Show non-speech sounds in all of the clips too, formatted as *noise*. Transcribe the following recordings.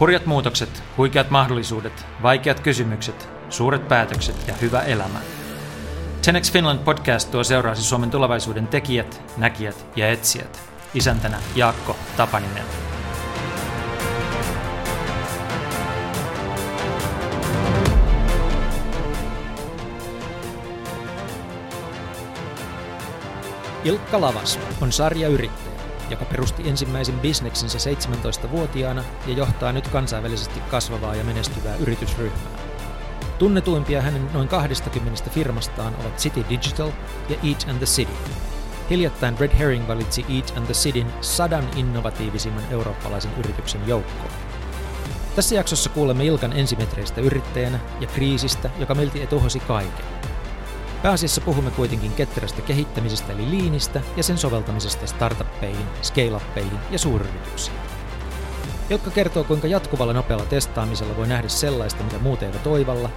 Hurjat muutokset, huikeat mahdollisuudet, vaikeat kysymykset, suuret päätökset ja hyvä elämä. 10 Finland podcast tuo seuraasi Suomen tulevaisuuden tekijät, näkijät ja etsijät. Isäntänä Jaakko Tapaninen. Ilkka Lavas on sarjayrittäjä, joka perusti ensimmäisen bisneksensä 17-vuotiaana ja johtaa nyt kansainvälisesti kasvavaa ja menestyvää yritysryhmää. Tunnetuimpia hänen noin 20 firmastaan ovat City Digital ja Eat and the City. Hiljattain Red Herring valitsi Eat and the Cityn sadan innovatiivisimman eurooppalaisen yrityksen joukkoon. Tässä jaksossa kuulemme Ilkan ensimetreistä yrittäjänä ja kriisistä, joka melti etuhosi kaiken. Pääasiassa puhumme kuitenkin ketterästä kehittämisestä eli liinistä ja sen soveltamisesta startuppeihin, scale-uppeihin ja suuryrityksiin. Ilkka kertoo, kuinka jatkuvalla nopealla testaamisella voi nähdä sellaista, mitä muut eivät toivalla.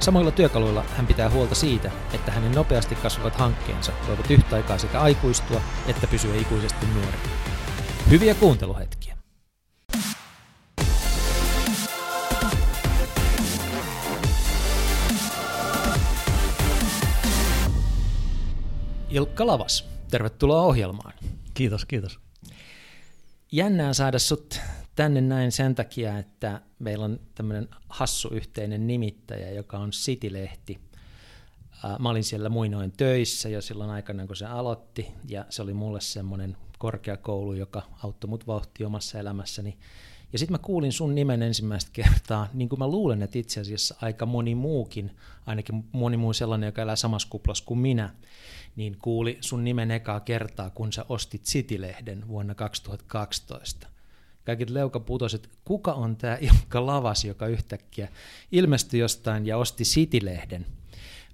Samoilla työkaluilla hän pitää huolta siitä, että hänen nopeasti kasvavat hankkeensa voivat yhtä aikaa sekä aikuistua että pysyä ikuisesti nuorena. Hyviä kuunteluhetkiä! Ilkka Lavas, tervetuloa ohjelmaan. Kiitos, kiitos. Jännää saada sut tänne näin sen takia, että meillä on tämmöinen hassu yhteinen nimittäjä, joka on City-lehti. Mä olin siellä muinoin töissä jo silloin aikana, kun se aloitti, ja se oli mulle semmoinen korkeakoulu, joka auttoi mut vauhti omassa elämässäni. Ja sitten mä kuulin sun nimen ensimmäistä kertaa, niin kuin mä luulen, että itse asiassa aika moni muukin, ainakin moni muu sellainen, joka elää samassa kuplassa kuin minä, niin kuuli sun nimen ekaa kertaa, kun sä ostit City-lehden vuonna 2012. Kaikit leuka putosit, kuka on tämä Ilkka Lavas, joka yhtäkkiä ilmestyi jostain ja osti City-lehden.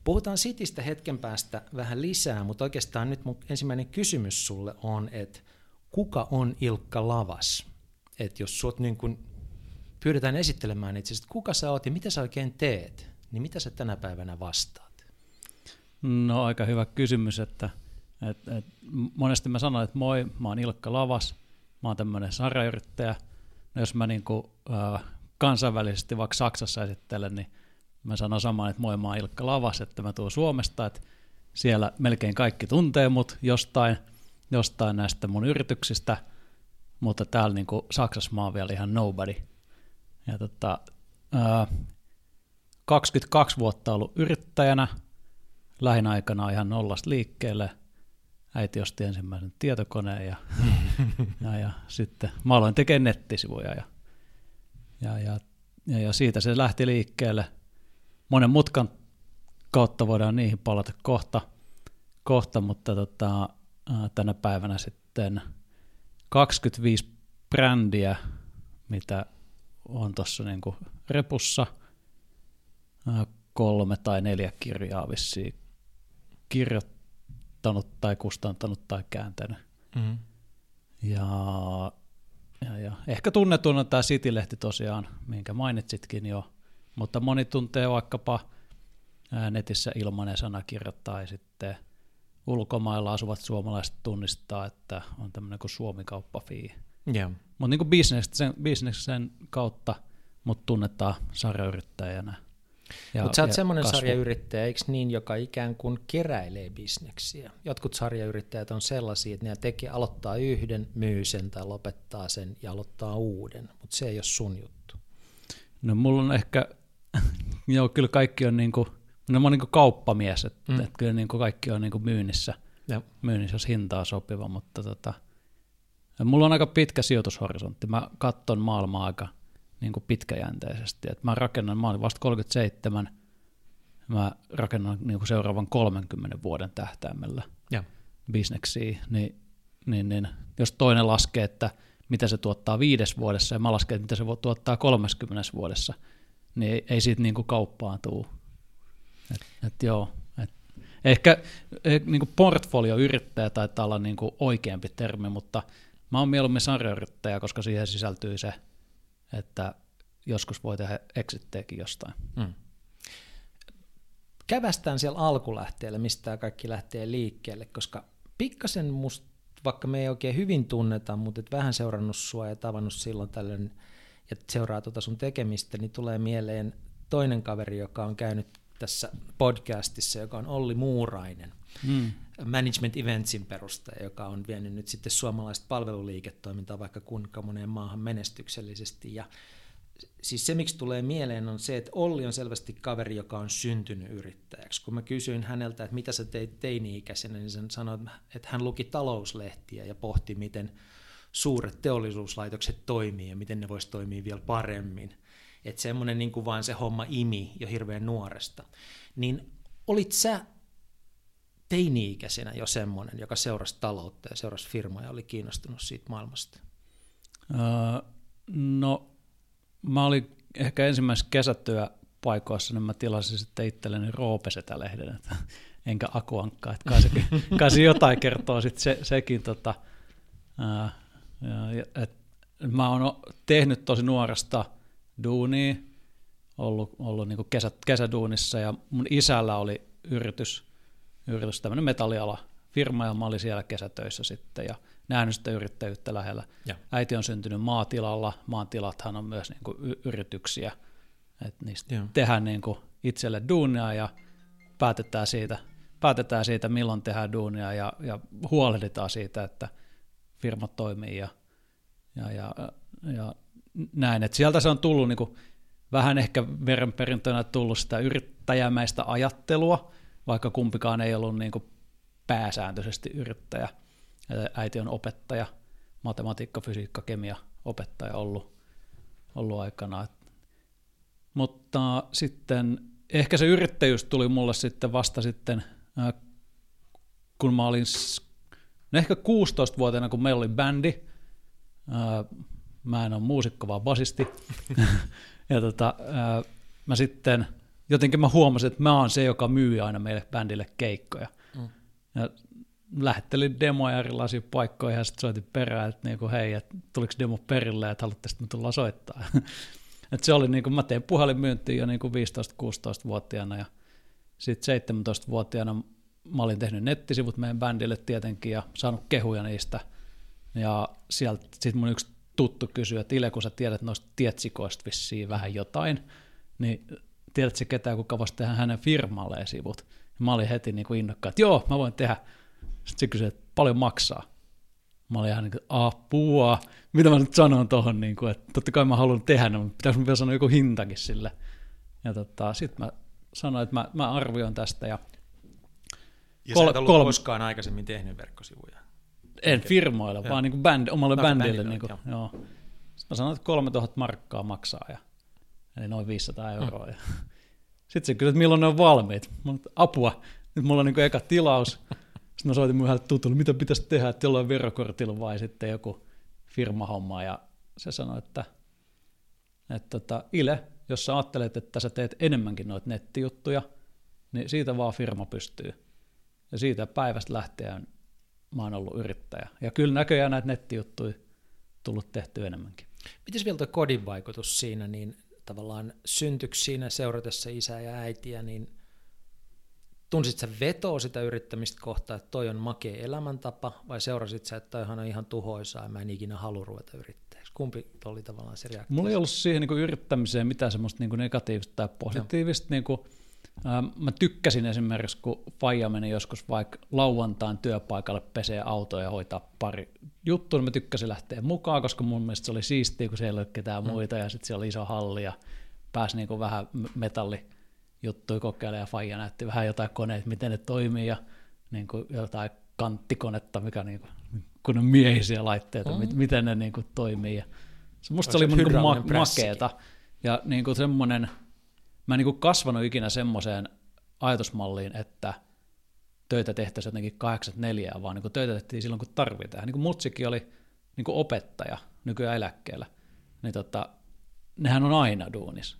Puhutaan Citystä hetken päästä vähän lisää, mutta oikeastaan nyt mun ensimmäinen kysymys sulle on, että kuka on Ilkka Lavas? Että jos sut niin kun pyydetään esittelemään itse että kuka sä oot ja mitä sä oikein teet, niin mitä sä tänä päivänä vastaat? No aika hyvä kysymys, että et, et, monesti mä sanon, että moi, mä oon Ilkka Lavas, mä oon tämmöinen sarjayrittäjä. No jos mä niinku, äh, kansainvälisesti vaikka Saksassa esittelen, niin mä sanon samaan, että moi, mä oon Ilkka Lavas, että mä tuun Suomesta, että siellä melkein kaikki tuntee mut jostain, jostain näistä mun yrityksistä, mutta täällä niinku Saksassa mä oon vielä ihan nobody. Ja tota, äh, 22 vuotta ollut yrittäjänä, lähin aikana ihan nollasta liikkeelle. Äiti osti ensimmäisen tietokoneen ja, *laughs* ja, ja sitten mä aloin tekemään nettisivuja ja, ja, ja, ja, ja siitä se lähti liikkeelle. Monen mutkan kautta voidaan niihin palata kohta, kohta mutta tota, tänä päivänä sitten 25 brändiä, mitä on tuossa niinku repussa, kolme tai neljä kirjaa vissiin kirjoittanut tai kustantanut tai kääntänyt. Mm-hmm. Ja, ja, ja ehkä tunnetuin on tämä City-lehti tosiaan, minkä mainitsitkin jo, mutta moni tuntee vaikkapa netissä ilmanen sanakirja tai sitten ulkomailla asuvat suomalaiset tunnistaa, että on tämmöinen kuin Suomi-kauppa-fii. Yeah. Mutta niin bisneksen, bisneksen kautta mut tunnetaan sarjayrittäjänä mutta sä oot semmoinen sarjayrittäjä, eikö niin, joka ikään kuin keräilee bisneksiä. Jotkut sarjayrittäjät on sellaisia, että ne tekee, aloittaa yhden, myy sen tai lopettaa sen ja aloittaa uuden, mutta se ei ole sun juttu. No mulla on ehkä, *laughs* joo kyllä kaikki on niinku, no mä oon niinku kauppamies, että mm. et kyllä niinku kaikki on niinku myynnissä, ja. myynnissä jos hintaa sopiva, mutta tota, mulla on aika pitkä sijoitushorisontti, mä katton maailmaa aika – niin kuin pitkäjänteisesti. Et mä rakennan, mä olen vasta 37, mä rakennan niin kuin seuraavan 30 vuoden tähtäimellä ja. bisneksiä, niin, niin, niin, jos toinen laskee, että mitä se tuottaa viides vuodessa, ja mä lasken, että mitä se tuottaa 30 vuodessa, niin ei, ei siitä niin kuin kauppaan tule. Et, et joo, et, ehkä eh, niin kuin portfolioyrittäjä taitaa olla niin kuin oikeampi termi, mutta mä oon mieluummin sarjayrittäjä, koska siihen sisältyy se – että joskus voi tehdä exitteekin jostain. Mm. Kävästään siellä alkulähteellä, mistä tämä kaikki lähtee liikkeelle, koska pikkasen musta, vaikka me ei oikein hyvin tunneta, mutta et vähän seurannut sua ja tavannut silloin tällöin ja seuraa tuota sun tekemistä, niin tulee mieleen toinen kaveri, joka on käynyt tässä podcastissa, joka on Olli Muurainen, mm. Management Eventsin perustaja, joka on vienyt nyt sitten suomalaista palveluliiketoimintaa vaikka kuinka moneen maahan menestyksellisesti. Ja siis se, miksi tulee mieleen, on se, että Olli on selvästi kaveri, joka on syntynyt yrittäjäksi. Kun mä kysyin häneltä, että mitä sä teit teini-ikäisenä, niin hän sanoi, että hän luki talouslehtiä ja pohti, miten suuret teollisuuslaitokset toimii ja miten ne voisi toimia vielä paremmin. Että semmoinen niin kuin vaan se homma imi jo hirveän nuoresta. Niin olit sä teini-ikäisenä jo semmoinen, joka seurasi taloutta ja seurasi firmaa ja oli kiinnostunut siitä maailmasta? Uh, no, mä olin ehkä ensimmäisessä kesätyöpaikoissa, niin mä tilasin sitten itselleni Roopesetä-lehden, että enkä akuankkaa, että kai se, *laughs* kai se jotain kertoo sitten se, sekin. Tota, ja, et, mä oon tehnyt tosi nuoresta duunia, ollut, ollut niin kesä, kesäduunissa ja mun isällä oli yritys, yritys tämmöinen metalliala firma ja mä olin siellä kesätöissä sitten ja nähnyt sitä yrittäjyyttä lähellä. Ja. Äiti on syntynyt maatilalla, maatilathan on myös niin kuin yrityksiä, että niistä ja. tehdään niin kuin itselle duunia ja päätetään siitä, päätetään siitä, milloin tehdään duunia ja, ja huolehditaan siitä, että firmat toimii ja, ja, ja, ja näin. Et sieltä se on tullut niin kuin, vähän ehkä verenperintönä tullut sitä yrittäjämäistä ajattelua, vaikka kumpikaan ei ollut niin kuin pääsääntöisesti yrittäjä. Äiti on opettaja, matematiikka, fysiikka, kemia opettaja ollut, ollut aikana. Mutta sitten ehkä se yrittäjyys tuli mulle sitten vasta sitten, kun mä olin no ehkä 16-vuotiaana, kun meillä oli bändi, mä en ole muusikko, vaan basisti. *laughs* ja tota, mä sitten, jotenkin mä huomasin, että mä oon se, joka myy aina meille bändille keikkoja. Mm. Ja lähettelin demoja erilaisia paikkoja ja sitten soitin perään, että niinku, hei, että tuliko demo perille, että haluatte me tulla soittaa. *laughs* Et se oli, niinku, mä tein puhelinmyyntiä jo niinku 15-16-vuotiaana ja sitten 17-vuotiaana mä olin tehnyt nettisivut meidän bändille tietenkin ja saanut kehuja niistä. Ja sieltä sitten mun yksi tuttu kysyä, että Ile, kun sä tiedät noista tietsikoista vissiin vähän jotain, niin tiedätkö ketään, kuka voisi tehdä hänen firmalleen sivut? Ja mä olin heti niin kuin innokkaan, että joo, mä voin tehdä. Sitten se kysyi, että paljon maksaa. Mä olin ihan niin kuin, apua, mitä mä nyt sanon tuohon, niin kuin, että totta kai mä haluan tehdä, no, mutta pitäisi vielä sanoa joku hintakin sille. Ja tota, sitten mä sanoin, että mä, mä arvioin tästä. Ja, ja kol- sä et ollut kolme... koskaan aikaisemmin tehnyt verkkosivuja? En firmoille, vaan niin kuin bänd, omalle bändille. Niin kuin, joo. Sitten mä sanoin, että 3000 markkaa maksaa, ja, eli noin 500 euroa. Mm. Ja, *laughs* sitten se kysyi, että milloin ne on valmiit. Mä sanoin, apua, nyt mulla on niin eka tilaus. *laughs* Sitten mä soitin mun yhdelle tutulle, mitä pitäisi tehdä, että jollain verokortilla vai sitten joku firmahomma. Ja se sanoi, että, että tota, Ile, jos sä ajattelet, että sä teet enemmänkin noita nettijuttuja, niin siitä vaan firma pystyy. Ja siitä päivästä lähtien mä oon ollut yrittäjä. Ja kyllä näköjään näitä nettijuttuja tullut tehty enemmänkin. Mites vielä tuo kodin vaikutus siinä, niin tavallaan syntyykö siinä seuratessa isää ja äitiä, niin tunsit sä vetoa sitä yrittämistä kohtaa, että toi on makea elämäntapa, vai seurasit sä, että toihan on ihan tuhoisaa ja mä en ikinä halua ruveta yrittäjäksi? Kumpi oli tavallaan se reaktio? Mulla ei ollut siihen niin yrittämiseen mitään semmoista niin negatiivista tai positiivista. Niin kuin, mä tykkäsin esimerkiksi, kun Faija meni joskus vaikka lauantain työpaikalle pesee autoa ja hoitaa pari juttua, niin mä tykkäsin lähteä mukaan, koska mun mielestä se oli siistiä, kun siellä ei ole ketään mm. muita ja sitten siellä oli iso halli ja pääsi niin vähän metallijuttuja kokeilemaan ja Faija näytti vähän jotain koneita, miten ne toimii ja niin kuin jotain kanttikonetta, mikä niin kuin, kun on miehisiä laitteita, mm. miten ne niin kuin toimii. Ja se musta se oli niin kuin ma- makeeta ja niin kuin semmoinen – mä en niin kuin kasvanut ikinä semmoiseen ajatusmalliin, että töitä tehtäisiin jotenkin 84, vaan niin kuin töitä tehtiin silloin, kun tarvitaan. Niin kuin mutsikin oli niin kuin opettaja nykyään eläkkeellä, niin tota, nehän on aina duunis.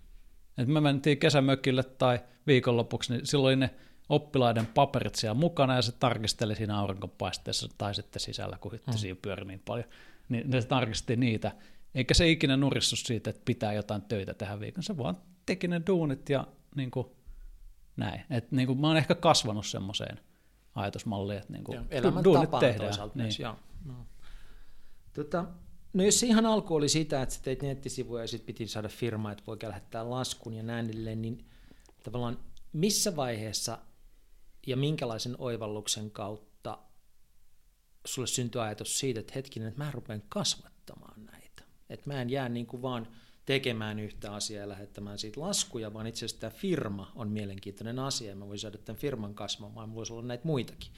Et me mentiin kesämökille tai viikonlopuksi, niin silloin oli ne oppilaiden paperit siellä mukana ja se tarkisteli siinä aurinkopaisteessa tai sitten sisällä, kun hytti mm. siinä pyöri niin paljon. Niin ne tarkisti niitä, eikä se ikinä nurissu siitä, että pitää jotain töitä tehdä viikon. Se vaan teki ne duunit ja niin kuin, näin. Et, niin kuin, mä oon ehkä kasvanut semmoiseen ajatusmalliin, että niin kuin, duunit tehdään. Toisaalta niin. myös, joo. No. Tota, No jos ihan alku oli sitä, että sä teit nettisivuja ja sitten piti saada firma, että voi lähettää laskun ja näin edelleen, niin tavallaan missä vaiheessa ja minkälaisen oivalluksen kautta sulle syntyi ajatus siitä, että hetkinen, että mä rupean kasvattamaan näitä. Että mä en jää niin kuin vaan tekemään yhtä asiaa ja lähettämään siitä laskuja, vaan itse asiassa tämä firma on mielenkiintoinen asia mä voisin saada tämän firman kasvamaan, voisi olla näitä muitakin.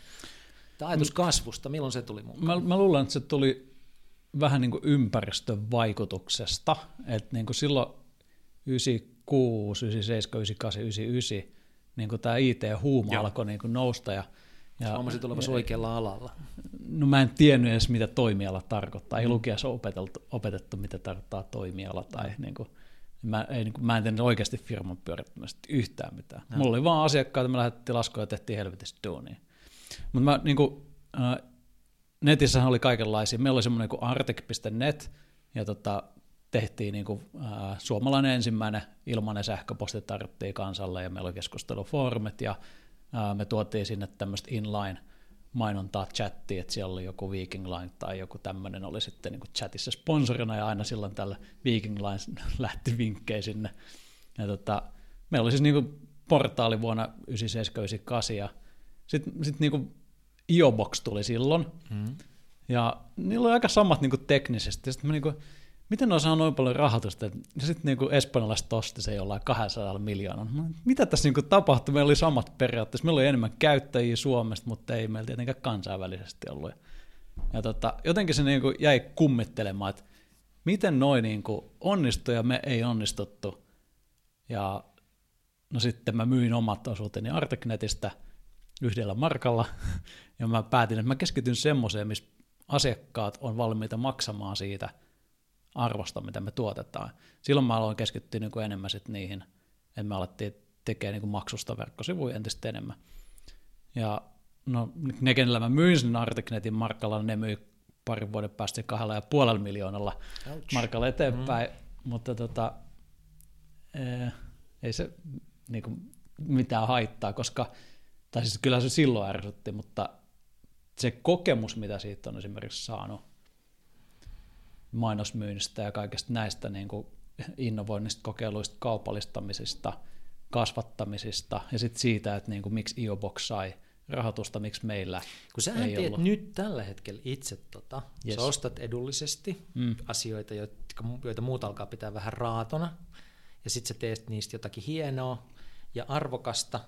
Tämä ajatus kasvusta, milloin se tuli mukaan? Mä, mä luulen, että se tuli vähän niin kuin ympäristön vaikutuksesta, että niin kuin silloin 96, 97, 98, 99, niin kuin tämä IT-huuma Joo. alkoi niin kuin nousta ja ja, Huomasit olevasi oikealla alalla. No mä en tiennyt edes, mitä toimiala tarkoittaa. Ei mm. lukiessa opetettu, opetettu, mitä tarkoittaa toimiala. Tai niin kuin, mä, ei, niin kuin, mä en tiennyt oikeasti firman pyörittämistä yhtään mitään. No. Mulla oli vaan asiakkaita, me lähdettiin laskuja ja tehtiin helvetisti duunia. Mutta mä niin kuin, äh, netissähän oli kaikenlaisia. Meillä oli semmoinen kuin artek.net, ja tota, tehtiin niin kuin, äh, suomalainen ensimmäinen ilmainen sähköposti tarjottiin kansalle, ja meillä oli keskustelufoorumit, ja me tuotiin sinne tämmöistä inline mainontaa chattiin, että siellä oli joku Viking Line tai joku tämmöinen oli sitten niin chatissa sponsorina, ja aina silloin tällä Viking Line *laughs* lähti vinkkejä sinne. Ja tota, meillä oli siis niin kuin portaali vuonna 97-98, ja sitten sit niin kuin IOBox tuli silloin, mm. ja niillä oli aika samat niin kuin teknisesti. Sitten mä niin kuin, miten ne saa noin paljon rahoitusta? Ja sitten niin espanjalaiset osti se jollain 200 miljoonaa. Mitä tässä niin tapahtui? Meillä oli samat periaatteessa. Meillä oli enemmän käyttäjiä Suomesta, mutta ei meillä tietenkään kansainvälisesti ollut. Ja tota, jotenkin se niin jäi kummittelemaan, että miten noin niin onnistui ja me ei onnistuttu. Ja no sitten mä myin omat osuuteni Arteknetistä – yhdellä markalla, *laughs* ja mä päätin, että mä keskityn semmoiseen, missä asiakkaat on valmiita maksamaan siitä arvosta, mitä me tuotetaan. Silloin mä aloin keskittyä niin kuin enemmän sit niihin, että me alettiin tekemään niin kuin maksusta verkkosivuja entistä enemmän. Ja no, ne, kenellä mä myin sen Artiknetin markalla, ne myi parin vuoden päästä kahdella ja puolella miljoonalla Ouch. markalla eteenpäin, mm. mutta tota, eh, ei se niin kuin, mitään haittaa, koska tai siis kyllä se silloin ärsytti, mutta se kokemus, mitä siitä on esimerkiksi saanut mainosmyynnistä ja kaikesta näistä niin kuin innovoinnista, kokeiluista, kaupallistamisista, kasvattamisista ja sitten siitä, että niin kuin, miksi IOBox sai rahoitusta, miksi meillä Kun sä ei teet ollut. nyt tällä hetkellä itse tota, yes. sä ostat edullisesti mm. asioita, jotka, joita muut alkaa pitää vähän raatona, ja sitten sä teet niistä jotakin hienoa ja arvokasta,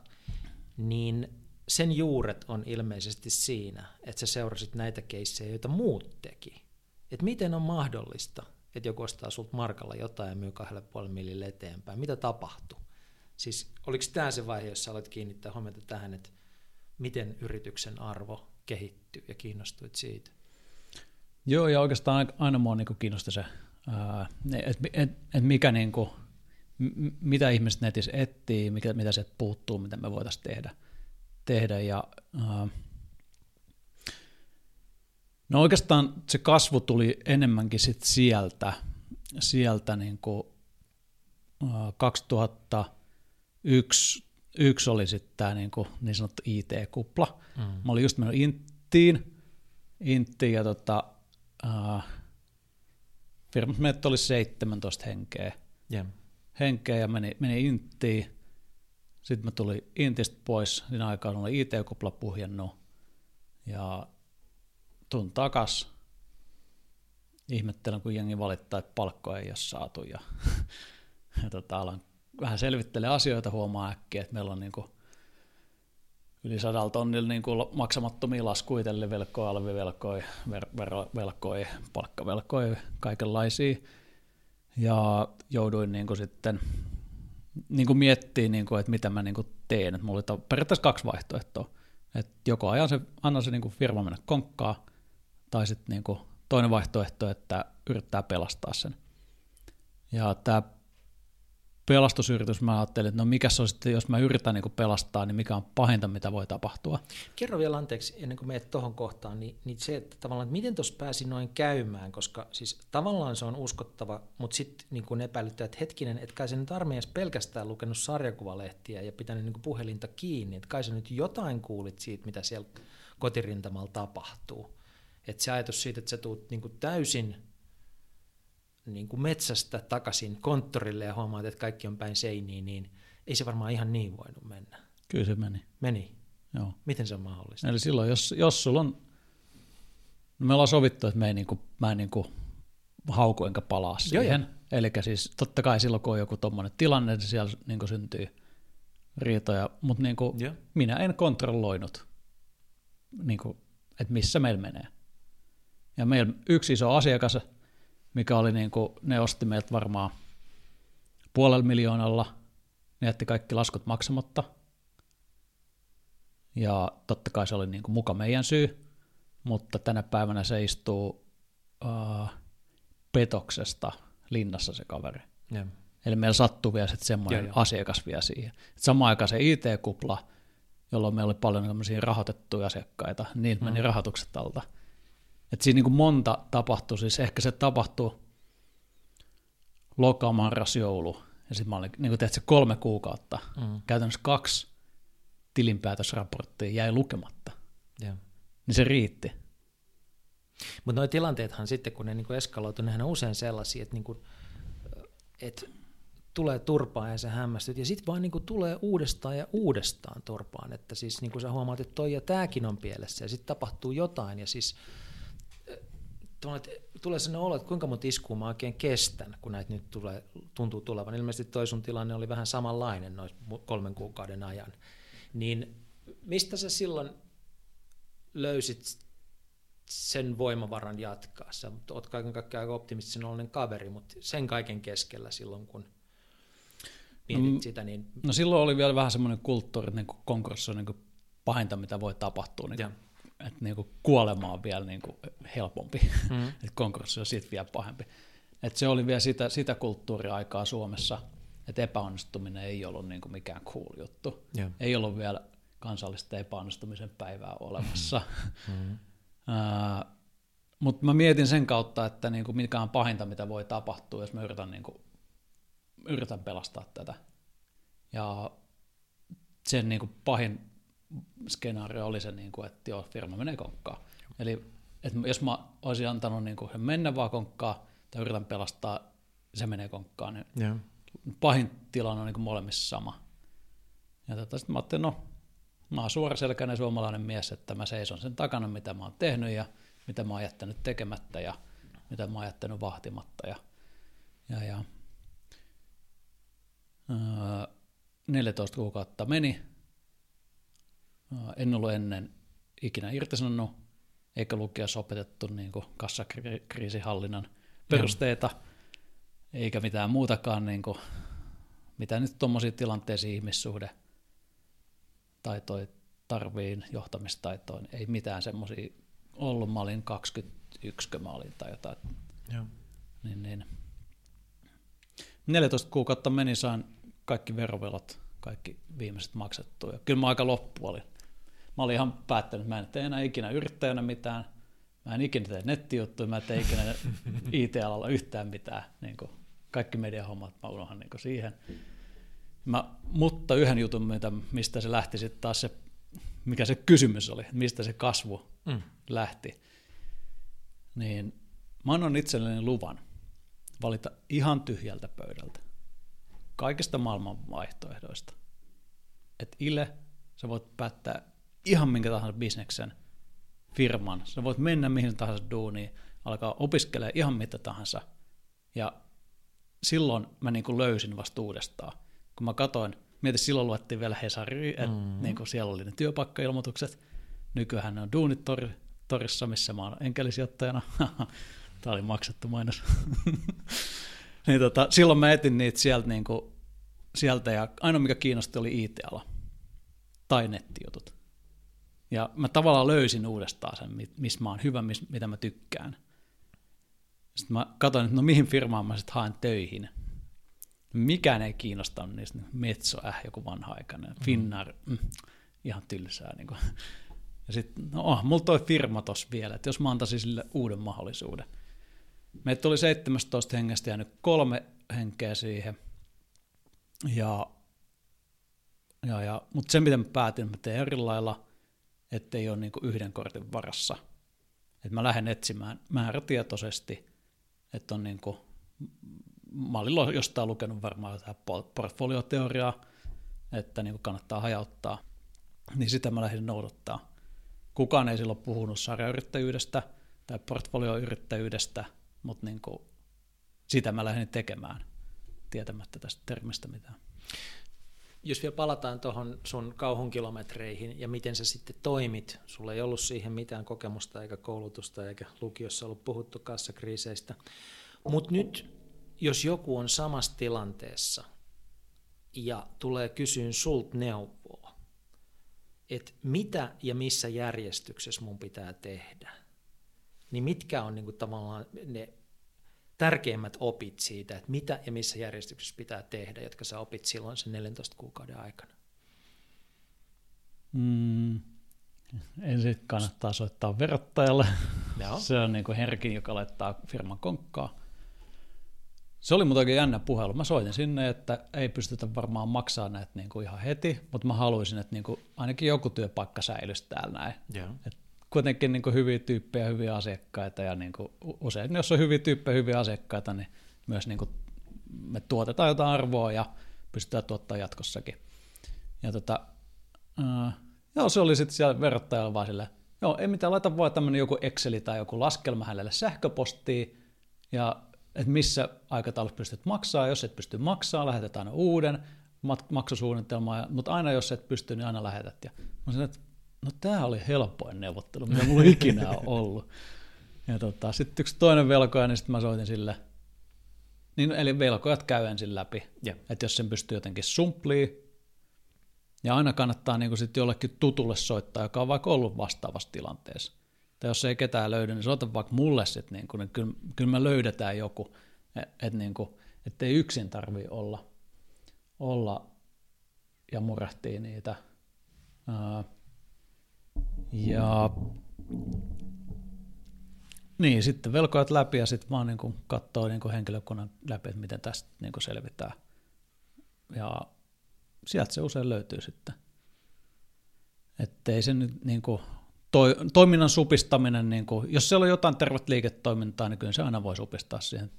niin sen juuret on ilmeisesti siinä, että sä seurasit näitä keissejä, joita muut teki. Että miten on mahdollista, että joku ostaa sulta markalla jotain ja myy kahdelle puolelle millille eteenpäin. Mitä tapahtuu? Siis oliko tämä se vaihe, jossa olet kiinnittää huomiota tähän, että miten yrityksen arvo kehittyy ja kiinnostuit siitä? Joo, ja oikeastaan aina mua niin kiinnosti se, että et, et niin mitä ihmiset netissä etsii, mikä, mitä se puuttuu, mitä me voitaisiin tehdä. tehdä ja, no oikeastaan se kasvu tuli enemmänkin sit sieltä, sieltä niin kuin, uh, 2001 yksi oli sitten tämä niin, niin sanottu IT-kupla. Mm. Mä olin just mennyt Inttiin, Inttiin ja tota, uh, firmat meitä oli 17 henkeä. Yeah henkeä ja meni, meni Inttiin. Sitten mä tulin Intistä pois, siinä aikaan oli IT-kupla puhjennut ja tun takas. Ihmettelen, kun jengi valittaa, että palkkoa ei ole saatu ja, *laughs* ja tota, alan vähän selvittele asioita, huomaa äkkiä, että meillä on niin kuin yli sadalla tonnilla niin kuin maksamattomia laskuja, velkoja, alvivelkoja, ver- verovelkoja, palkkavelkoja, kaikenlaisia ja jouduin niin kuin sitten niin kuin miettimään, niin kuin, että mitä mä niin kuin teen. Että mulla oli periaatteessa kaksi vaihtoehtoa. Että joko ajan se, anna se niin kuin firma mennä konkkaa, tai sitten niin kuin toinen vaihtoehto, että yrittää pelastaa sen. Ja tämä pelastusyritys, mä ajattelin, että no mikä se on sitten, jos mä yritän niin pelastaa, niin mikä on pahinta, mitä voi tapahtua. Kerro vielä anteeksi, ennen kuin menet tuohon kohtaan, niin, niin se, että tavallaan, että miten tuossa pääsi noin käymään, koska siis tavallaan se on uskottava, mutta sitten niin epäilyttää, että hetkinen, että kai se nyt armeijassa pelkästään lukenut sarjakuvalehtiä ja pitänyt niin puhelinta kiinni, että kai sä nyt jotain kuulit siitä, mitä siellä kotirintamalla tapahtuu. Että se ajatus siitä, että sä tuut niin täysin niin kuin metsästä takaisin konttorille ja huomaat, että kaikki on päin seiniin, niin ei se varmaan ihan niin voinut mennä. Kyllä se meni. Meni. Joo. Miten se on mahdollista? Eli silloin, jos, jos sulla on, no me ollaan sovittu, että me ei niinku, mä en niinku hauku enkä palaa siihen. Eli siis totta kai silloin, kun on joku tuommoinen tilanne, niin siellä niinku syntyy riitoja, mutta niinku, minä en kontrolloinut, niinku, että missä meillä menee. Ja meillä yksi iso asiakas, mikä oli, niinku, ne osti meiltä varmaan puolella miljoonalla, ne jätti kaikki laskut maksamatta. Ja totta kai se oli niinku muka meidän syy, mutta tänä päivänä se istuu uh, petoksesta linnassa se kaveri. Joo. Eli meillä sattuu vielä sitten semmoinen Joo, joo. asiakas vielä siihen. Et samaan aikaan se IT-kupla, jolloin meillä oli paljon tämmöisiä rahoitettuja asiakkaita, niiltä meni rahoitukset alta. Et siinä niin monta tapahtui, siis ehkä se tapahtui loka, marras, joulu, ja sitten mä olin, niin kuin se kolme kuukautta, Mm. käytännössä kaksi tilinpäätösraporttia jäi lukematta, Joo. niin se riitti. Mutta nuo tilanteethan sitten, kun ne niin eskaloituu, nehän on usein sellaisia, että, niin kuin, että tulee turpaan ja sä hämmästyt, ja sitten vaan niin kuin tulee uudestaan ja uudestaan turpaan, että siis niin kuin sä huomaat, että toi ja tääkin on pielessä, ja sitten tapahtuu jotain, ja siis että tulee sellainen olo, että kuinka monta iskua mä oikein kestän, kun näitä nyt tulee, tuntuu tulevan. Ilmeisesti toi sun tilanne oli vähän samanlainen noin kolmen kuukauden ajan. Niin mistä sä silloin löysit sen voimavaran jatkaa. Sä oot kaiken kaikkiaan aika optimistisen oloinen kaveri, mutta sen kaiken keskellä silloin, kun mietit Mm. sitä, niin No silloin oli vielä vähän semmoinen kulttuuri, että niin konkurssi on niin pahinta, mitä voi tapahtua. Niin. Että niin kuolema on vielä niin helpompi, Mm. *laughs* että konkurssi on siitä vielä pahempi. Että se oli vielä sitä, sitä kulttuuriaikaa Suomessa, että epäonnistuminen ei ollut niin kuin mikään cool juttu. Joo. Ei ollut vielä kansallista epäonnistumisen päivää olemassa. Mm. *laughs* Mutta mä mietin sen kautta, että niinku mikä on pahinta, mitä voi tapahtua, jos mä yritän, niinku, yritän pelastaa tätä. Ja sen niinku pahin skenaario oli se, niinku, että joo, firma menee konkkaan. Eli että jos mä olisin antanut niinku mennä vaan konkkaan, tai yritän pelastaa, se menee konkkaan, niin Joo. pahin tilanne on niin molemmissa sama. Ja tota, sitten mä ajattelin, no, mä oon suoraselkäinen suomalainen mies, että mä seison sen takana, mitä mä oon tehnyt ja mitä mä oon jättänyt tekemättä ja mitä mä oon jättänyt vahtimatta. Ja, ja, ja öö, 14 kuukautta meni. En ollut ennen ikinä irtisanonut, eikä lukiossa opetettu niin kassakriisihallinnan perusteita, eikä mitään muutakaan, niin kuin, mitä nyt tuommoisiin tilanteisiin ihmissuhde taitoja tarviin, johtamistaitoin, ei mitään semmoisia ollut. Mä olin 21, kun mä olin tai jotain. Joo. Niin, niin. 14 kuukautta meni, sain kaikki verovelat, kaikki viimeiset maksettua. Ja kyllä mä aika loppu olin. Mä olin ihan päättänyt, että mä en tee enää ikinä yrittäjänä mitään. Mä en ikinä tee nettijuttuja, mä en tee ikinä *laughs* IT-alalla yhtään mitään. Niin kuin kaikki mediahommat mä unohan niin kuin siihen. Mä, mutta yhden jutun, mitä, mistä se lähti sitten taas se, mikä se kysymys oli, mistä se kasvu Mm. lähti, niin mä annan itselleni luvan valita ihan tyhjältä pöydältä kaikista maailman vaihtoehdoista. Et Ile, sä voit päättää ihan minkä tahansa bisneksen, firman, sä voit mennä mihin tahansa duuniin, alkaa opiskelemaan ihan mitä tahansa. Ja silloin mä niin kuin löysin vasta uudestaan. Kun mä katoin, mietin, silloin luettiin vielä Hesari, että mm-hmm. niin kuin siellä oli ne työpaikkailmoitukset. Nykyään ne on duunit tori, torissa, missä mä oon enkelisijoittajana. *laughs* Tämä oli maksettu mainos. *laughs* niin tota, silloin mä etin niitä sieltä, niin kuin, sieltä ja ainoa mikä kiinnosti oli IT-ala tai nettijutut. Ja mä tavallaan löysin uudestaan sen, missä mä oon hyvä, mitä mä tykkään. Sitten mä katsoin, että no mihin firmaan mä sitten haen töihin. Mikään ei kiinnostanut niistä. Metso, äh, joku vanha-aikainen. Finnar, mm, ihan tylsää. Niin kuin. Ja sitten, no oh, mulla toi firma tossa vielä, että jos mä antaisin sille uuden mahdollisuuden. Meitä oli 17 hengestä jäänyt kolme henkeä siihen. Ja, ja, ja, mutta se, mitä mä päätin, mä teen eri lailla, ettei ole niin yhden kortin varassa. Että mä lähden etsimään määrätietoisesti, että on niin kuin mä olin jostain lukenut varmaan jotain portfolioteoriaa, että niin kannattaa hajauttaa, niin sitä mä lähdin noudattaa. Kukaan ei silloin puhunut sarjayrittäjyydestä tai portfolioyrittäjyydestä, mutta niin kuin sitä mä lähdin tekemään tietämättä tästä termistä mitään. Jos vielä palataan tuohon sun kauhunkilometreihin ja miten sä sitten toimit, sulla ei ollut siihen mitään kokemusta eikä koulutusta eikä lukiossa ollut puhuttu kassakriiseistä, mutta nyt jos joku on samassa tilanteessa ja tulee kysyyn sult neuvoa, että mitä ja missä järjestyksessä mun pitää tehdä, niin mitkä on niin kuin tavallaan ne tärkeimmät opit siitä, että mitä ja missä järjestyksessä pitää tehdä, jotka sä opit silloin sen 14 kuukauden aikana? Mm. Ensin kannattaa soittaa verottajalle. Joo. *laughs* Se on niin kuin herkin, joka laittaa firman konkkaa. Se oli muuten jännä puhelu. Mä soitin sinne, että ei pystytä varmaan maksamaan näitä niin kuin ihan heti, mutta mä haluaisin, että niin kuin ainakin joku työpaikka säilyisi täällä näin. Yeah. Et kuitenkin niin kuin hyviä tyyppejä, hyviä asiakkaita ja niin kuin usein, jos on hyviä tyyppejä, hyviä asiakkaita, niin myös niin kuin me tuotetaan jotain arvoa ja pystytään tuottamaan jatkossakin. Ja tota, äh, joo, se oli sitten siellä verottajalla vaan silleen, joo, ei mitään, laita vaan tämmöinen joku Exceli tai joku laskelma hänelle sähköpostiin, ja että missä aikataulussa pystyt maksaa, jos et pysty maksaa, lähetetään uuden maksusuunnitelma, mutta aina jos et pysty, niin aina lähetät. Ja mä sanoin, että no tämä oli helpoin neuvottelu, mitä mulla ikinä on ollut. Ja tota, sitten yksi toinen velkoja, niin sitten mä soitin sille, niin, eli velkojat käy ensin läpi, yeah. että jos sen pystyy jotenkin sumplii, ja aina kannattaa niin sit jollekin tutulle soittaa, joka on vaikka ollut vastaavassa tilanteessa tai jos ei ketään löydy, niin soita vaikka mulle sitten, niin, niin kyllä, kyllä me löydetään joku, että et, niin et ei yksin tarvi olla, olla ja murehtii niitä. Ää, ja niin, sitten velkoat läpi ja sitten vaan niin katsoo niin henkilökunnan läpi, että miten tästä niin selvitään. Ja sieltä se usein löytyy sitten. Että ei se nyt niin kuin, toi, toiminnan supistaminen, niin kuin, jos siellä on jotain tervet liiketoimintaa, niin kyllä se aina voi supistaa siihen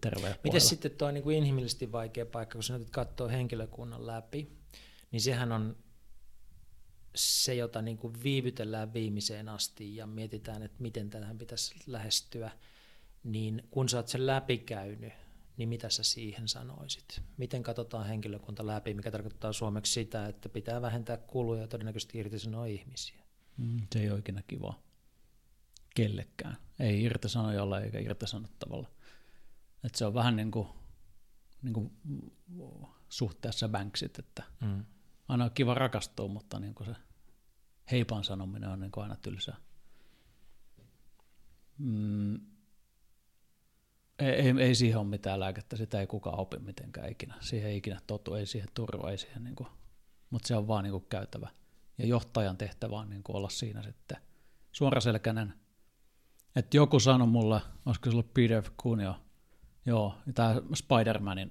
terveen Miten sitten tuo niin kuin inhimillisesti vaikea paikka, kun sinä nyt katsoo henkilökunnan läpi, niin sehän on se, jota niin kuin viivytellään viimeiseen asti ja mietitään, että miten tähän pitäisi lähestyä, niin kun sä oot sen läpikäynyt, niin mitä sä siihen sanoisit? Miten katsotaan henkilökunta läpi, mikä tarkoittaa suomeksi sitä, että pitää vähentää kuluja ja todennäköisesti irtisanoa ihmisiä? Mm, se ei ole ikinä kiva kellekään. Ei irtisanojalle eikä irtisanottavalla. Et se on vähän niin kuin, niin kuin suhteessa banksit, että mm. Aina on kiva rakastua, mutta niin kuin se heipan sanominen on niin kuin aina tylsää. Mm, ei, ei, ei siihen ole mitään lääkettä, sitä ei kukaan opi mitenkään ikinä. Siihen ei ikinä totu, ei siihen turva, ei siihen, niin kuin, mutta se on vaan niin kuin käytävä ja johtajan tehtävä on niin kuin olla siinä sitten suoraselkäinen. Että joku sanoi mulle, olisiko se ollut Peter Cunio, joo, tämä Spider-Manin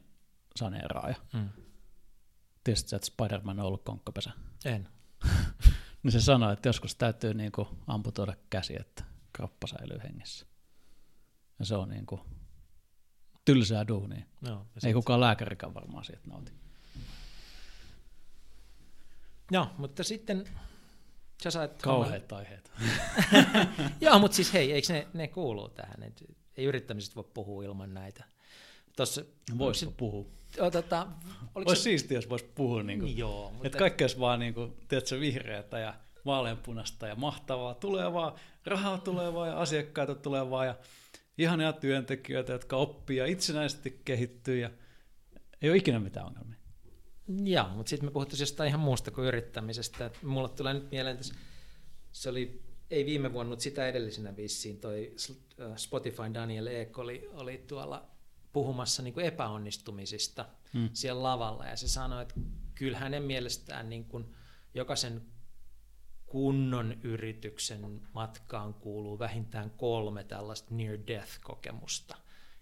saneeraaja. Mm. Tiesitkö, että Spider-Man on ollut konkkapesä? En. *laughs* niin se sanoi, että joskus täytyy niin kuin amputoida käsi, että kroppa säilyy hengissä. Ja se on niin kuin tylsää duunia. No, Ei kukaan lääkärikään varmaan siitä nauti. Joo, mutta sitten sä sait... Kauheat aiheet. *laughs* Joo, mutta siis hei, eikö ne, ne kuuluu tähän? Et ei yrittämisestä voi puhua ilman näitä. Tossa, Voisi puhua. O, tota, olisi se... siistiä, jos voisi puhua. Niin kuin, Joo, mutta... Että kaikki olisi vaan, niin kuin, tiedätkö, vihreätä ja vaaleanpunasta ja mahtavaa. Tulee vaan, rahaa tulee vaan ja asiakkaita tulee vaan ja ihania työntekijöitä, jotka oppii ja itsenäisesti kehittyy ja ei ole ikinä mitään ongelmia. Joo, mutta sitten me puhuttiin jostain ihan muusta kuin yrittämisestä. Mulle tulee nyt mieleen, että se oli, ei viime vuonna, mutta sitä edellisenä vissiin, toi äh, Spotify Daniel Ek oli, oli tuolla puhumassa niin kuin epäonnistumisista hmm. siellä lavalla, ja se sanoi, että kyllä hänen mielestään niin kuin jokaisen kunnon yrityksen matkaan kuuluu vähintään kolme tällaista near death-kokemusta.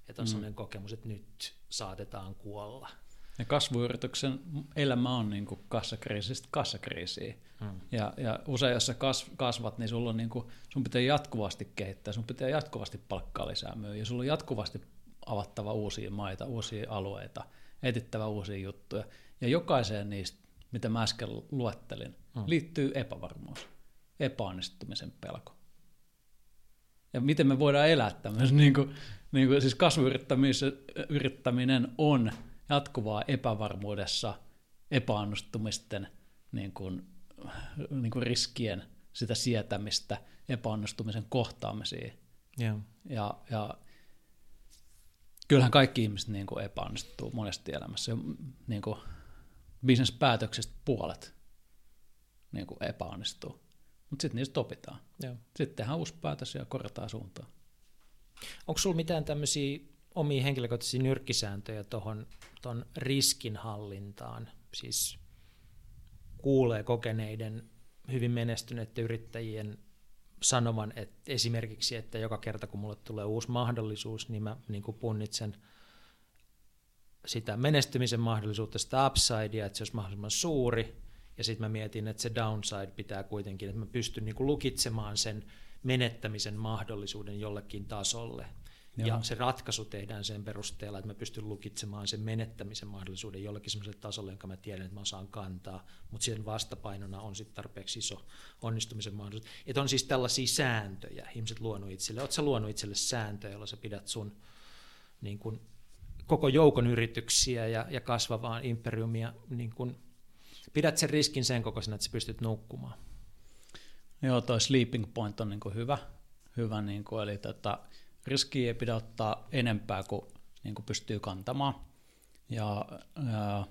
Että on mm. sellainen kokemus, että nyt saatetaan kuolla – ja kasvuyrityksen elämä on niin kuin kassakriisistä kassakriisiin. Hmm. Ja, ja usein, jos sä kasvat, niin sulla on niin kuin, sun pitää jatkuvasti kehittää, sun pitää jatkuvasti palkkaa lisää myy, ja sulla on jatkuvasti avattava uusia maita, uusia alueita, etittävä uusia juttuja. Ja jokaiseen niistä, mitä mä äsken luettelin, mm. liittyy epävarmuus, epäonnistumisen pelko. Ja miten me voidaan elää tämmöisessä, niin kuin, niin kuin, siis kasvuyrittäminen on jatkuvaa epävarmuudessa, epäonnistumisten niin kuin, niin kuin riskien sitä sietämistä, epäonnistumisen kohtaamisia. Yeah. Ja, ja kyllähän kaikki ihmiset niin kuin epäonnistuu monesti elämässä. Niin kuin bisnespäätöksistä puolet niin kuin epäonnistuu. Mutta sitten niistä opitaan. Joo. Sitten tehdään uusi päätös ja korjataan suuntaa. Onko sulla mitään tämmöisiä omia henkilökohtaisia nyrkkisääntöjä tuohon ton riskinhallintaan? Siis kuulee kokeneiden, hyvin menestyneiden yrittäjien sanoman, että esimerkiksi, että joka kerta kun mulle tulee uusi mahdollisuus, niin mä niin kuin punnitsen sitä menestymisen mahdollisuutta, sitä upsidea, että se olisi mahdollisimman suuri, ja sitten mä mietin, että se downside pitää kuitenkin, että mä pystyn niin kuin lukitsemaan sen menettämisen mahdollisuuden jollekin tasolle. Joo. Ja se ratkaisu tehdään sen perusteella, että mä pystyn lukitsemaan sen menettämisen mahdollisuuden jollekin sellaiselle tasolle, jonka mä tiedän, että mä osaan kantaa, mutta sen vastapainona on sitten tarpeeksi iso onnistumisen mahdollisuus. Että on siis tällaisia sääntöjä, ihmiset luonut itselle. Oletko luonut itselle sääntöjä, joilla sä pidät sun niin kun, koko joukon yrityksiä ja, ja kasvavaa imperiumia, niin kun, pidät sen riskin sen kokoisena, että sä pystyt nukkumaan? Joo, toi sleeping point on niin hyvä, hyvä niin kuin, eli tota, riskiä ei pidä ottaa enempää kuin, niin kuin pystyy kantamaan. Ja, ja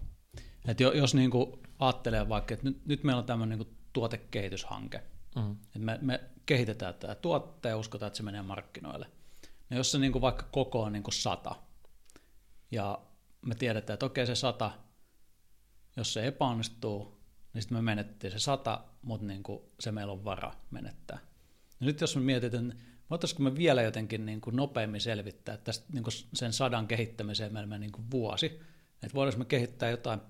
että jos niin kuin ajattelee vaikka, että nyt, nyt meillä on tämmöinen niin tuotekehityshanke, mm. että me, me kehitetään tätä tuotetta ja uskotaan, että se menee markkinoille. No jos se niin kuin vaikka koko on niin kuin sata, ja me tiedetään, että okei se sata, jos se epäonnistuu, niin sitten me menettiin se sata, mutta niin kuin se meillä on vara menettää. Ja nyt jos me mietitään, voitaisiinko me vielä jotenkin niin kuin nopeammin selvittää tästä niin kuin sen sadan kehittämiseen meillä niin kuin vuosi, että voitaisiinko me kehittää jotain,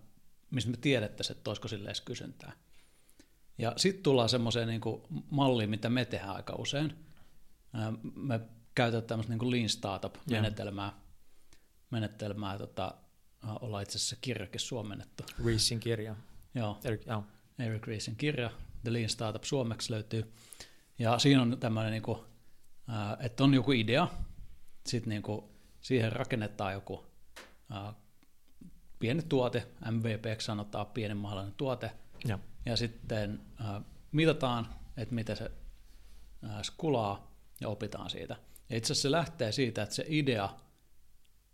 missä me tiedettäisiin, että olisiko sille edes kysyntää. Ja sitten tullaan semmoiseen niin malliin, mitä me tehdään aika usein. Me käytetään tämmöistä niin kuin lean startup-menetelmää, menetelmää, tota, ollaan itse asiassa kirjakin suomennettu. Reesin kirja. Joo. Eric, joo. Eric Reesin kirja, The Lean Startup suomeksi löytyy. Ja siinä on tämmöinen niin kuin, että on joku idea, sitten niin kuin siihen rakennetaan joku pieni tuote, MVP sanotaan pienen mahdollinen tuote, ja, ja sitten mitataan, että miten se skulaa ja opitaan siitä. Ja itse asiassa se lähtee siitä, että se idea,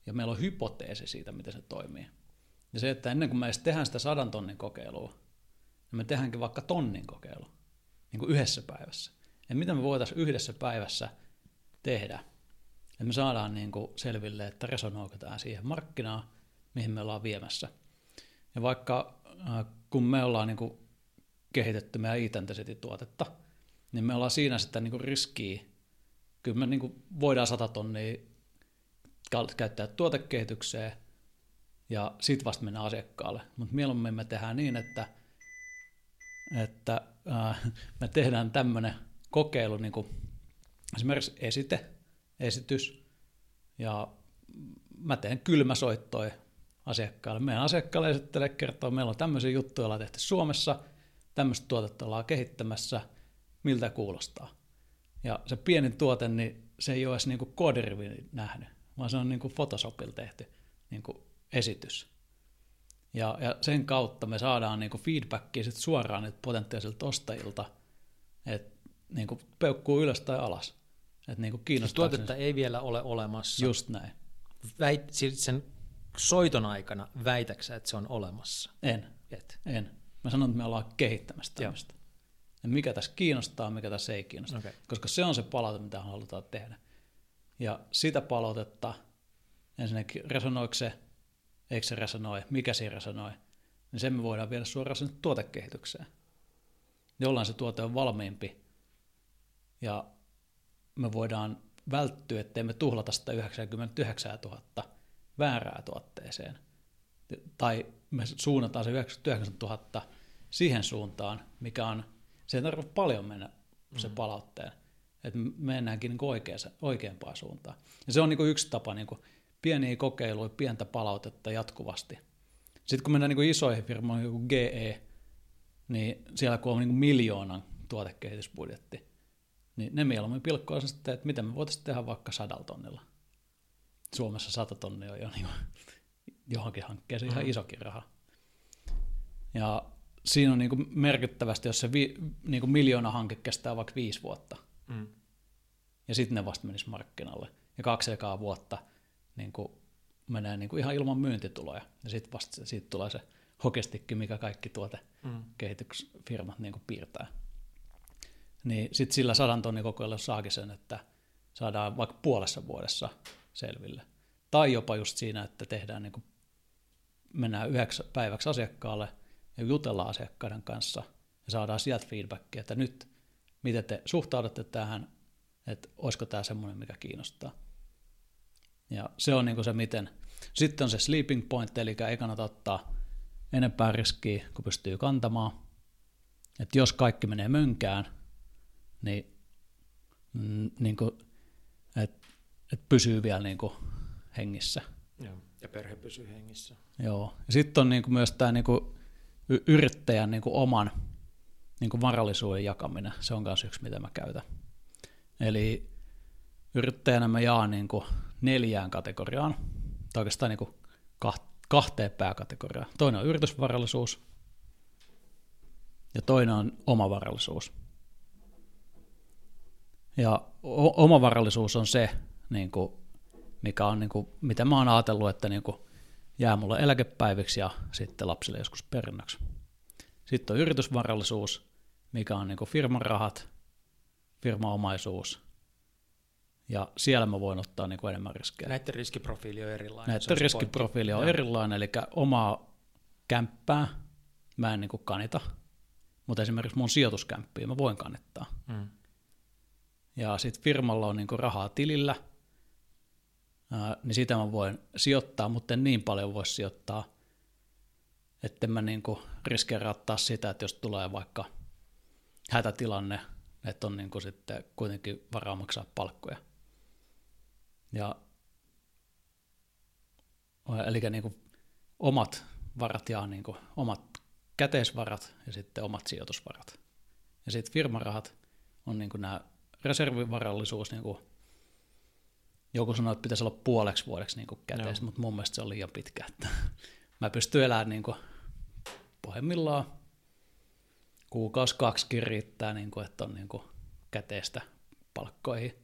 ja meillä on hypoteesi siitä, miten se toimii. Ja se, että ennen kuin me edes tehdään sitä sadan tonnin kokeilua, niin me tehdäänkin vaikka tonnin kokeilu, niin kuin yhdessä päivässä. Ja mitä me voitaisiin yhdessä päivässä tehdä, että me saadaan niin kuin selville, että resonoiko tämä siihen markkinaan, mihin me ollaan viemässä. Ja vaikka äh, kun me ollaan niin kuin kehitetty meidän Intensity-tuotetta, niin me ollaan siinä sitä niin kuin riskiä. Kyllä me niin kuin voidaan sata tonnia käyttää tuotekehitykseen ja sitten vasta mennä asiakkaalle. Mutta mieluummin me tehdään niin, että, että äh, me tehdään tämmöinen kokeilu, niin kuin esimerkiksi esite, esitys, ja mä teen kylmäsoittoja asiakkaalle. Meidän asiakkaalle esittelee kertoo, meillä on tämmöisiä juttuja, joilla tehty Suomessa, tämmöistä tuotetta ollaan kehittämässä, miltä kuulostaa. Ja se pienin tuote, niin se ei ole edes niin koodirivi nähnyt, vaan se on niin kuin Photoshopilla tehty niin kuin esitys. Ja, ja sen kautta me saadaan niin kuin feedbackia sit suoraan potentiaalisilta ostajilta, että niin kuin peukkuu ylös tai alas. Että niin kuin siis tuotetta ei vielä ole olemassa. Just näin. Väit, siis sen soiton aikana väitäksä, että se on olemassa? En. Et. En. Mä sanon, että me ollaan kehittämässä tämmöistä. Ja mikä tässä kiinnostaa, mikä tässä ei kiinnosta. Okay. Koska se on se palaute, mitä halutaan tehdä. Ja sitä palautetta, ensinnäkin resonoiko se, eikö se resonoi, mikä se resonoi, niin sen me voidaan viedä suoraan sinne tuotekehitykseen. Jollain se tuote on valmiimpi ja me voidaan välttyä, ettei me tuhlata sitä 99 000 väärää tuotteeseen. Tai me suunnataan se 99 000 siihen suuntaan, mikä on, se ei tarvitse paljon mennä se mm. palautteen, että mennäänkin niin oikeaan, oikeampaan suuntaan. Ja se on niin yksi tapa niin pieniä kokeiluja, pientä palautetta jatkuvasti. Sitten kun mennään niin kuin isoihin firmoihin, joku GE, niin siellä kun on niin kuin miljoonan tuotekehitysbudjetti, niin ne mieluummin pilkkoa sitten, että miten me voitaisiin tehdä vaikka sadalla tonnilla. Suomessa sata tonnia on jo niin johonkin hankkeeseen ihan mm. isokin raha. Ja siinä on niin kuin merkittävästi, jos se vi, niin kuin miljoona hanke kestää vaikka viisi vuotta, mm. ja sitten ne vasta menisi markkinalle, ja kaksi ekaa vuotta niin kuin menee niin kuin ihan ilman myyntituloja, ja sitten vasta siitä tulee se hokestikki, mikä kaikki tuotekehitysfirmat mm. niin kuin piirtää. Niin sitten sillä sadan tonnin kokeilulla saakin sen, että saadaan vaikka puolessa vuodessa selville. Tai jopa just siinä, että tehdään niin kuin, mennään yhdeksi päiväksi asiakkaalle ja jutellaan asiakkaiden kanssa ja saadaan sieltä feedbackia, että nyt miten te suhtaudutte tähän, että olisiko tämä semmoinen, mikä kiinnostaa. Ja se on niin se miten. Sitten on se sleeping point, eli ei kannata ottaa enempää riskiä, kun pystyy kantamaan. Että jos kaikki menee mönkään, niin, mm, niin kuin, että et pysyy vielä niin kuin hengissä. Joo, ja perhe pysyy hengissä. Joo. Ja sitten on niin kuin myös tämä niin kuin yrittäjän niin kuin oman niin kuin varallisuuden jakaminen. Se on myös yksi, mitä mä käytän. Eli yrittäjänä mä jaan niin kuin neljään kategoriaan, tai oikeastaan niin kuin kahteen pääkategoriaan. Toinen on yritysvarallisuus, ja toinen on omavarallisuus. Ja omavarallisuus on se, niin kuin, mikä on, niin kuin, mitä mä oon ajatellut, että niin kuin, jää mulle eläkepäiviksi ja sitten lapsille joskus perinnöksi. Sitten on yritysvarallisuus, mikä on niin firman rahat, firmaomaisuus, ja siellä mä voin ottaa niin kuin enemmän riskejä. Näiden riskiprofiili on erilainen. Näiden riskiprofiili on erilainen, eli omaa kämppää mä en niin kuin kanita, mutta esimerkiksi mun sijoituskämppiä mä voin kannattaa. Mm. Ja sitten firmalla on niin kuin rahaa tilillä, niin sitä mä voin sijoittaa, mutta en niin paljon voi sijoittaa, että mä niin riskeeraa taas sitä, että jos tulee vaikka hätätilanne, että on niin kuin sitten kuitenkin varaa maksaa palkkoja. Ja, eli niin kuin omat varat ja niin kuin omat käteisvarat ja sitten omat sijoitusvarat. Ja sitten firmarahat on niin kuin nämä reservivarallisuus niin kuin joku sanoi, että pitäisi olla puoleksi vuodeksi niin kuin käteistä, mutta mun mielestä se on liian pitkä. Että *laughs* mä pystyn elämään niin kuin pohjimmillaan kuukausi kaksi riittää, niin kuin, että on niin kuin käteistä palkkoihin.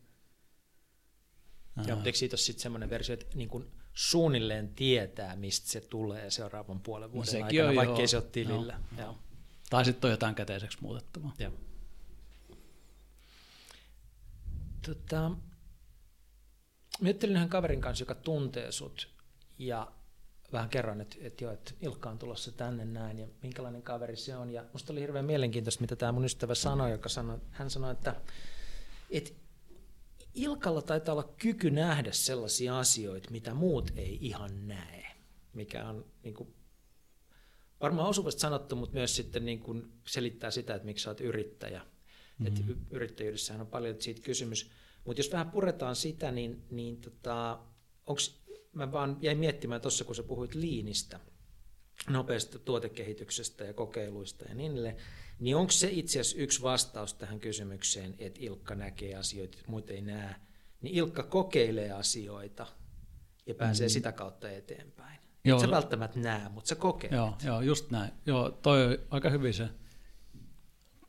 Ja mutta eikö siitä sitten semmoinen versio, että niin kuin suunnilleen tietää, mistä se tulee seuraavan puolen vuoden no, aikana, on, vaikka ei se ole tilillä. No, joo. Tai sitten on jotain käteiseksi muutettavaa. Joo. Tota, Miettelin yhden kaverin kanssa, joka tuntee sut ja vähän kerran, että, että, jo, että Ilkka on tulossa tänne näin ja minkälainen kaveri se on. Ja musta oli hirveän mielenkiintoista, mitä tämä mun ystävä sanoi, joka sanoi, hän sanoi, että, että Ilkalla taitaa olla kyky nähdä sellaisia asioita, mitä muut ei ihan näe, mikä on niin kuin, varmaan osuvasti sanottu, mutta myös sitten niin kuin selittää sitä, että miksi sä oot yrittäjä. Mm-hmm. Että yrittäjyydessähän on paljon siitä kysymys. Mutta jos vähän puretaan sitä, niin, niin tota, onks, mä vaan jäin miettimään tuossa, kun sä puhuit liinistä, nopeasta tuotekehityksestä ja kokeiluista ja niin edelleen, niin onko se itse asiassa yksi vastaus tähän kysymykseen, että Ilkka näkee asioita, muut ei näe, niin Ilkka kokeilee asioita ja pääsee mm. sitä kautta eteenpäin. Joo. Et sä välttämättä näe, mutta sä kokeilet. Joo, joo just näin. Joo, toi on aika hyvin se,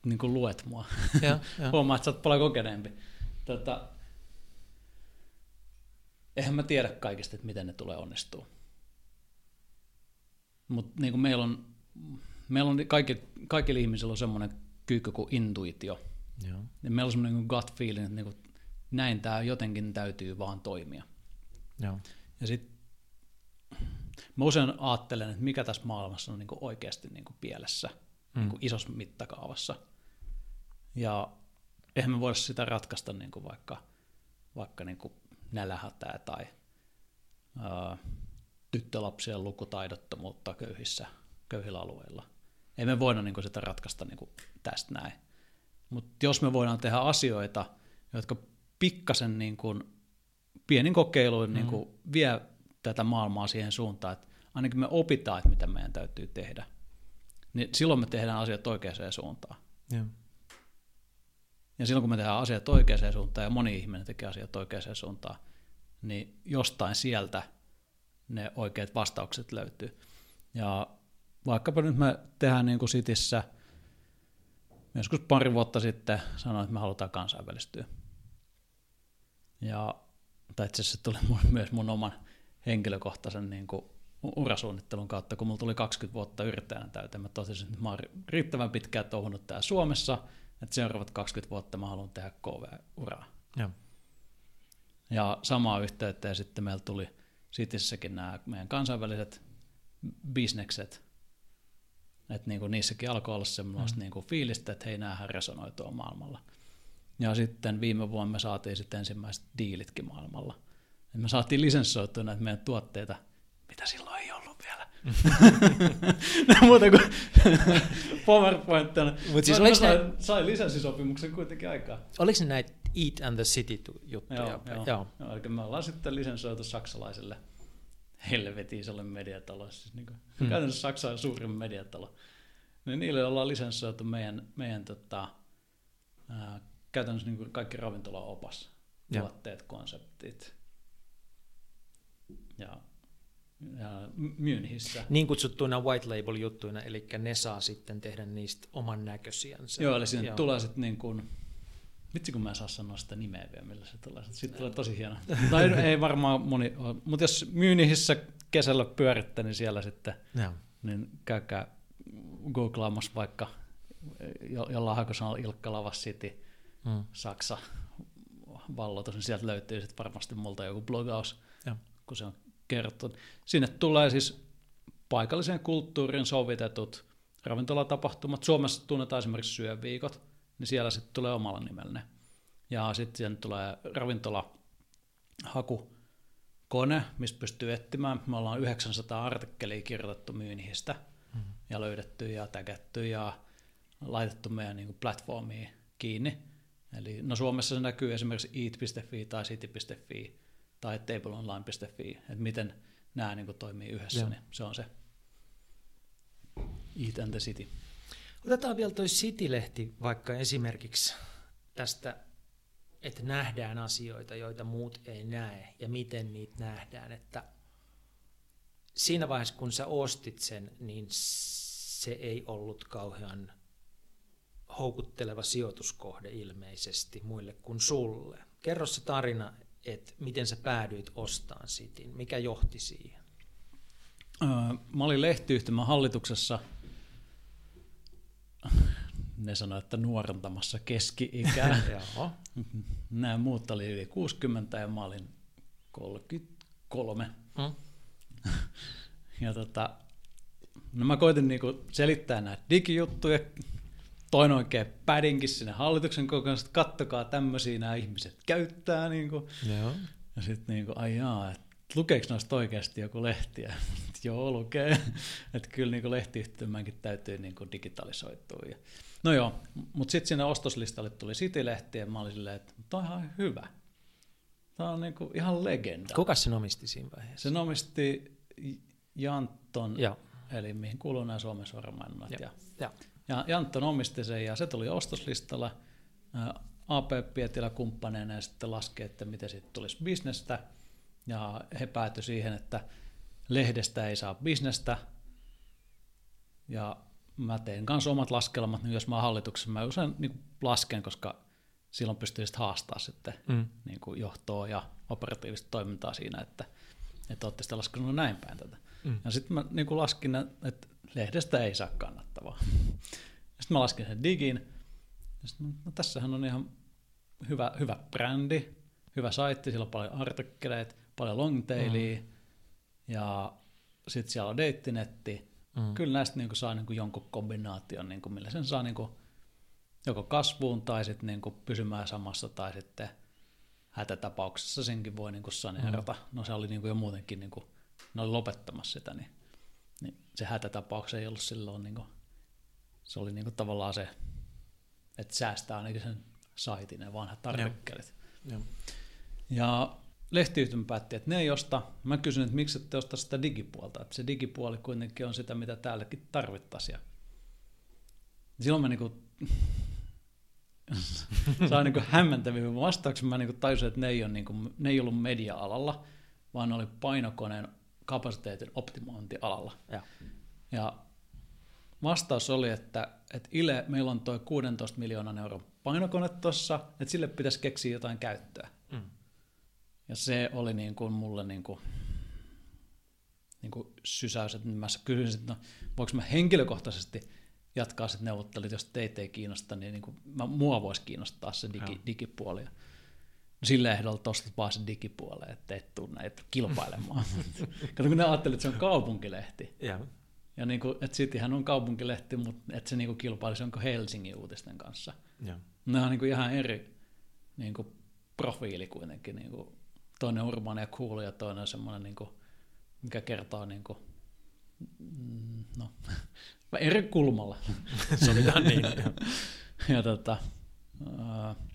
niin kuin luet mua. Ja, *laughs* Huomaa, että sä oot paljon kokeneempi. Tota, eihän mä tiedä kaikista, että miten ne tulee onnistua. Mutta niin meillä on, meillä on kaikki, kaikilla ihmisillä on semmoinen kyykky kuin intuitio. Joo. Ja meillä on semmoinen niin gut feeling, että niin kuin, näin tämä jotenkin täytyy vaan toimia. Joo. Ja sitten mä usein ajattelen, että mikä tässä maailmassa on niin kuin oikeasti niin kuin pielessä, mm. niin kuin isossa mittakaavassa. Ja eihän me voida sitä ratkaista niin kuin vaikka, vaikka niin kuin nälähätää tai ää, tyttölapsien lukutaidottomuutta köyhissä, köyhillä alueilla. Ei me voida niin kuin sitä ratkaista niin kuin tästä näin. Mutta jos me voidaan tehdä asioita, jotka pikkasen niin kuin pienin kokeiluin mm. niin kuin vie tätä maailmaa siihen suuntaan, että ainakin me opitaan, että mitä meidän täytyy tehdä. Niin silloin me tehdään asiat oikeaan suuntaan. Joo. Ja silloin kun me tehdään asiat oikeaan suuntaan ja moni ihminen tekee asiat oikeaan suuntaan, niin jostain sieltä ne oikeat vastaukset löytyy. Ja vaikkapa nyt me tehdään niin kuin Sitissä, joskus pari vuotta sitten sanoin, että me halutaan kansainvälistyä. Ja, tai itse asiassa tuli myös mun oman henkilökohtaisen niin kuin urasuunnittelun kautta, kun mulla tuli 20 vuotta yrittäjänä täyteen, mä totesin, että mä oon riittävän pitkään touhunut täällä Suomessa, että seuraavat 20 vuotta mä haluan tehdä KV-uraa. Joo. Ja samaa yhteyttä sitten meillä tuli Sitissäkin nämä meidän kansainväliset bisnekset, että niin kuin niissäkin alkoi olla semmoista mm. niin kuin fiilistä, että hei, näähän resonoi maailmalla. Ja sitten viime vuonna me saatiin sitten ensimmäiset diilitkin maailmalla. Et me saatiin lisenssoitua näitä meidän tuotteita, mitä silloin ei ollut vielä. *laughs* Muuta kuin *laughs* PowerPointtina. Mut siis nää- sain, sain lisenssisopimuksen kuitenkin aikaa. Oliko ne näitä Eat and the City-juttuja? Joo, joo, joo. joo. Eli me ollaan sitten lisensoitu saksalaiselle helvetiselle mediatalolle, siis niin kuin, hmm. käytännössä Saksan suurin mediatalo. Niin niille ollaan lisensoitu meidän, meidän tota, ää, käytännössä niin kuin kaikki ravintolaopas, tuotteet, konseptit. Ja, ja Münchissä. Niin kutsuttuina white label-juttuina, eli ne saa sitten tehdä niistä oman näköisiänsä. Joo, eli sinne tulee sitten niin kuin, vitsi kun mä en saa sanoa sitä nimeä vielä, millä se tulee. Sitten tulee tosi hieno. *laughs* tai ei varmaan moni, mutta jos Myynihissä kesällä pyöritte, niin siellä sitten, Joo. niin käykää googlaamassa vaikka jo- jollain hakusanalla Ilkka Lavas City, Mm. Saksa, valloitus, niin sieltä löytyy sitten varmasti multa joku blogaus, Joo. kun se on kerrottu. Sinne tulee siis paikallisen kulttuurin sovitetut ravintolatapahtumat. Suomessa tunnetaan esimerkiksi syöviikot, niin siellä sitten tulee omalla nimellä. Ja sitten tulee ravintolahakukone, mistä pystyy etsimään. Me ollaan 900 artikkelia kirjoitettu Myynnistä Mm. ja löydetty ja tägätty ja laitettu meidän niin platformiin kiinni. Eli no Suomessa se näkyy esimerkiksi eat.fi tai city.fi tai tableonline.fi, että miten nämä niin kuin toimii yhdessä, Joo. niin se on se Eat and the City. Otetaan vielä toi City-lehti vaikka esimerkiksi tästä, että nähdään asioita, joita muut ei näe, ja miten niitä nähdään. Että siinä vaiheessa, kun sä ostit sen, niin se ei ollut kauhean houkutteleva sijoituskohde ilmeisesti muille kuin sulle. Kerro se tarina, että miten sä päädyit ostamaan Cityn, mikä johti siihen? Öö, Mä olin lehtiyhtymän hallituksessa, ne sanoi, että nuorentamassa keski-ikää. *laughs* Nämä muut oli yli 60 ja mä olin 33. Mm. Ja tota, no mä koitin niinku selittää näitä digijuttuja, toin oikein pädinkin sinne hallituksen kokoon, että kattokaa tämmöisiä nämä ihmiset käyttää. Niinku. Joo. Ja sitten niinku, ai jaa, että lukeeko noista oikeasti joku lehtiä? *laughs* joo, lukee. *laughs* että kyllä niinku lehtiyhtymänkin täytyy niinku digitalisoitua. Ja, no joo, mutta sitten sinne ostoslistalle tuli City-lehti ja mä olin silleen, että toi on ihan hyvä. Tämä on niinku ihan legenda. Kuka sen omisti siinä vaiheessa? Sen omisti Jantton, Joo. eli mihin kuuluu nämä Suomen sormennot. Joo. Ja, Joo. Ja Jantton omisti sen ja se tuli ostoslistalla AP Pietilä kumppaneina ja sitten laski, että miten siitä tulisi bisnestä. Ja he päätyi siihen, että lehdestä ei saa bisnestä. Ja mä tein kanssa omat laskelmat, niin jos mä oon hallituksessa, mä usein niin lasken, koska silloin pystyy sitten haastaa sitten Mm. niin kuin johtoa ja operatiivista toimintaa siinä, että, että olette sitten laskenut näin päin tätä. Mm. Ja sitten mä niin kuin laskin, että lehdestä ei saa kannattavaa. Sitten mä laskin sen digin. Ja sit, mä, no tässähän on ihan hyvä, hyvä brändi, hyvä saitti, siellä on paljon artikkeleita, paljon longtailia, mm. ja sitten siellä on deittinetti. Mm. Kyllä näistä niin saa niin jonkun kombinaation, niin kuin millä sen saa niin kuin joko kasvuun tai sitten niin kuin pysymään samassa tai sitten hätätapauksessa senkin voi niin kuin saneerata. Mm. No se oli niin kuin jo muutenkin, niin kuin, ne oli lopettamassa sitä, niin, niin se hätätapaus ei ollut silloin, niin kuin, se oli niin kuin tavallaan se, että säästää ainakin sen saitin ne vanhat artikkelit. Joo. Ja lehtiyhtymä päätti, että ne ei osta. Mä kysyin, että miksi ette osta sitä digipuolta, että se digipuoli kuitenkin on sitä, mitä täälläkin tarvittaisiin. Silloin mä niinku *laughs* saa niinku hämmentäviä vastauksia. Mä niinku tajusin, että ne ei, ole niinku, ne ei ollut media-alalla, vaan ne oli painokoneen kapasiteetin optimointialalla. Ja. Ja vastaus oli, että, että Ile, meillä on tuo 16 miljoonan euron painokone tuossa, että sille pitäisi keksiä jotain käyttöä. Mm. Ja se oli niin kuin mulle niin kuin, niin kuin sysäys, että mä kysyin, että no, voinko mä henkilökohtaisesti jatkaa sitten neuvottelut, jos teitä ei kiinnosta, niin, niin kuin, mä, mua voisi kiinnostaa se digi, digipuoli. No, sillä ehdolla tuosta vaan se digipuoli, että et tule näitä kilpailemaan. *laughs* Kato, kun ne ajattelivat, että se on kaupunkilehti. Ja. Ja niin kuin, että Cityhän on kaupunkilehti, mutta että se niin kuin kilpailisi onko Helsingin uutisten kanssa. Ja. Ne on niin kuin ihan eri niin kuin profiili kuitenkin. Niin kuin, toinen on urbaani ja cool ja toinen on semmoinen, niin kuin, mikä kertoo niin kuin, mm, no, *laughs* eri kulmalla. *laughs* Sovitaan niin. ja tota, uh, uh,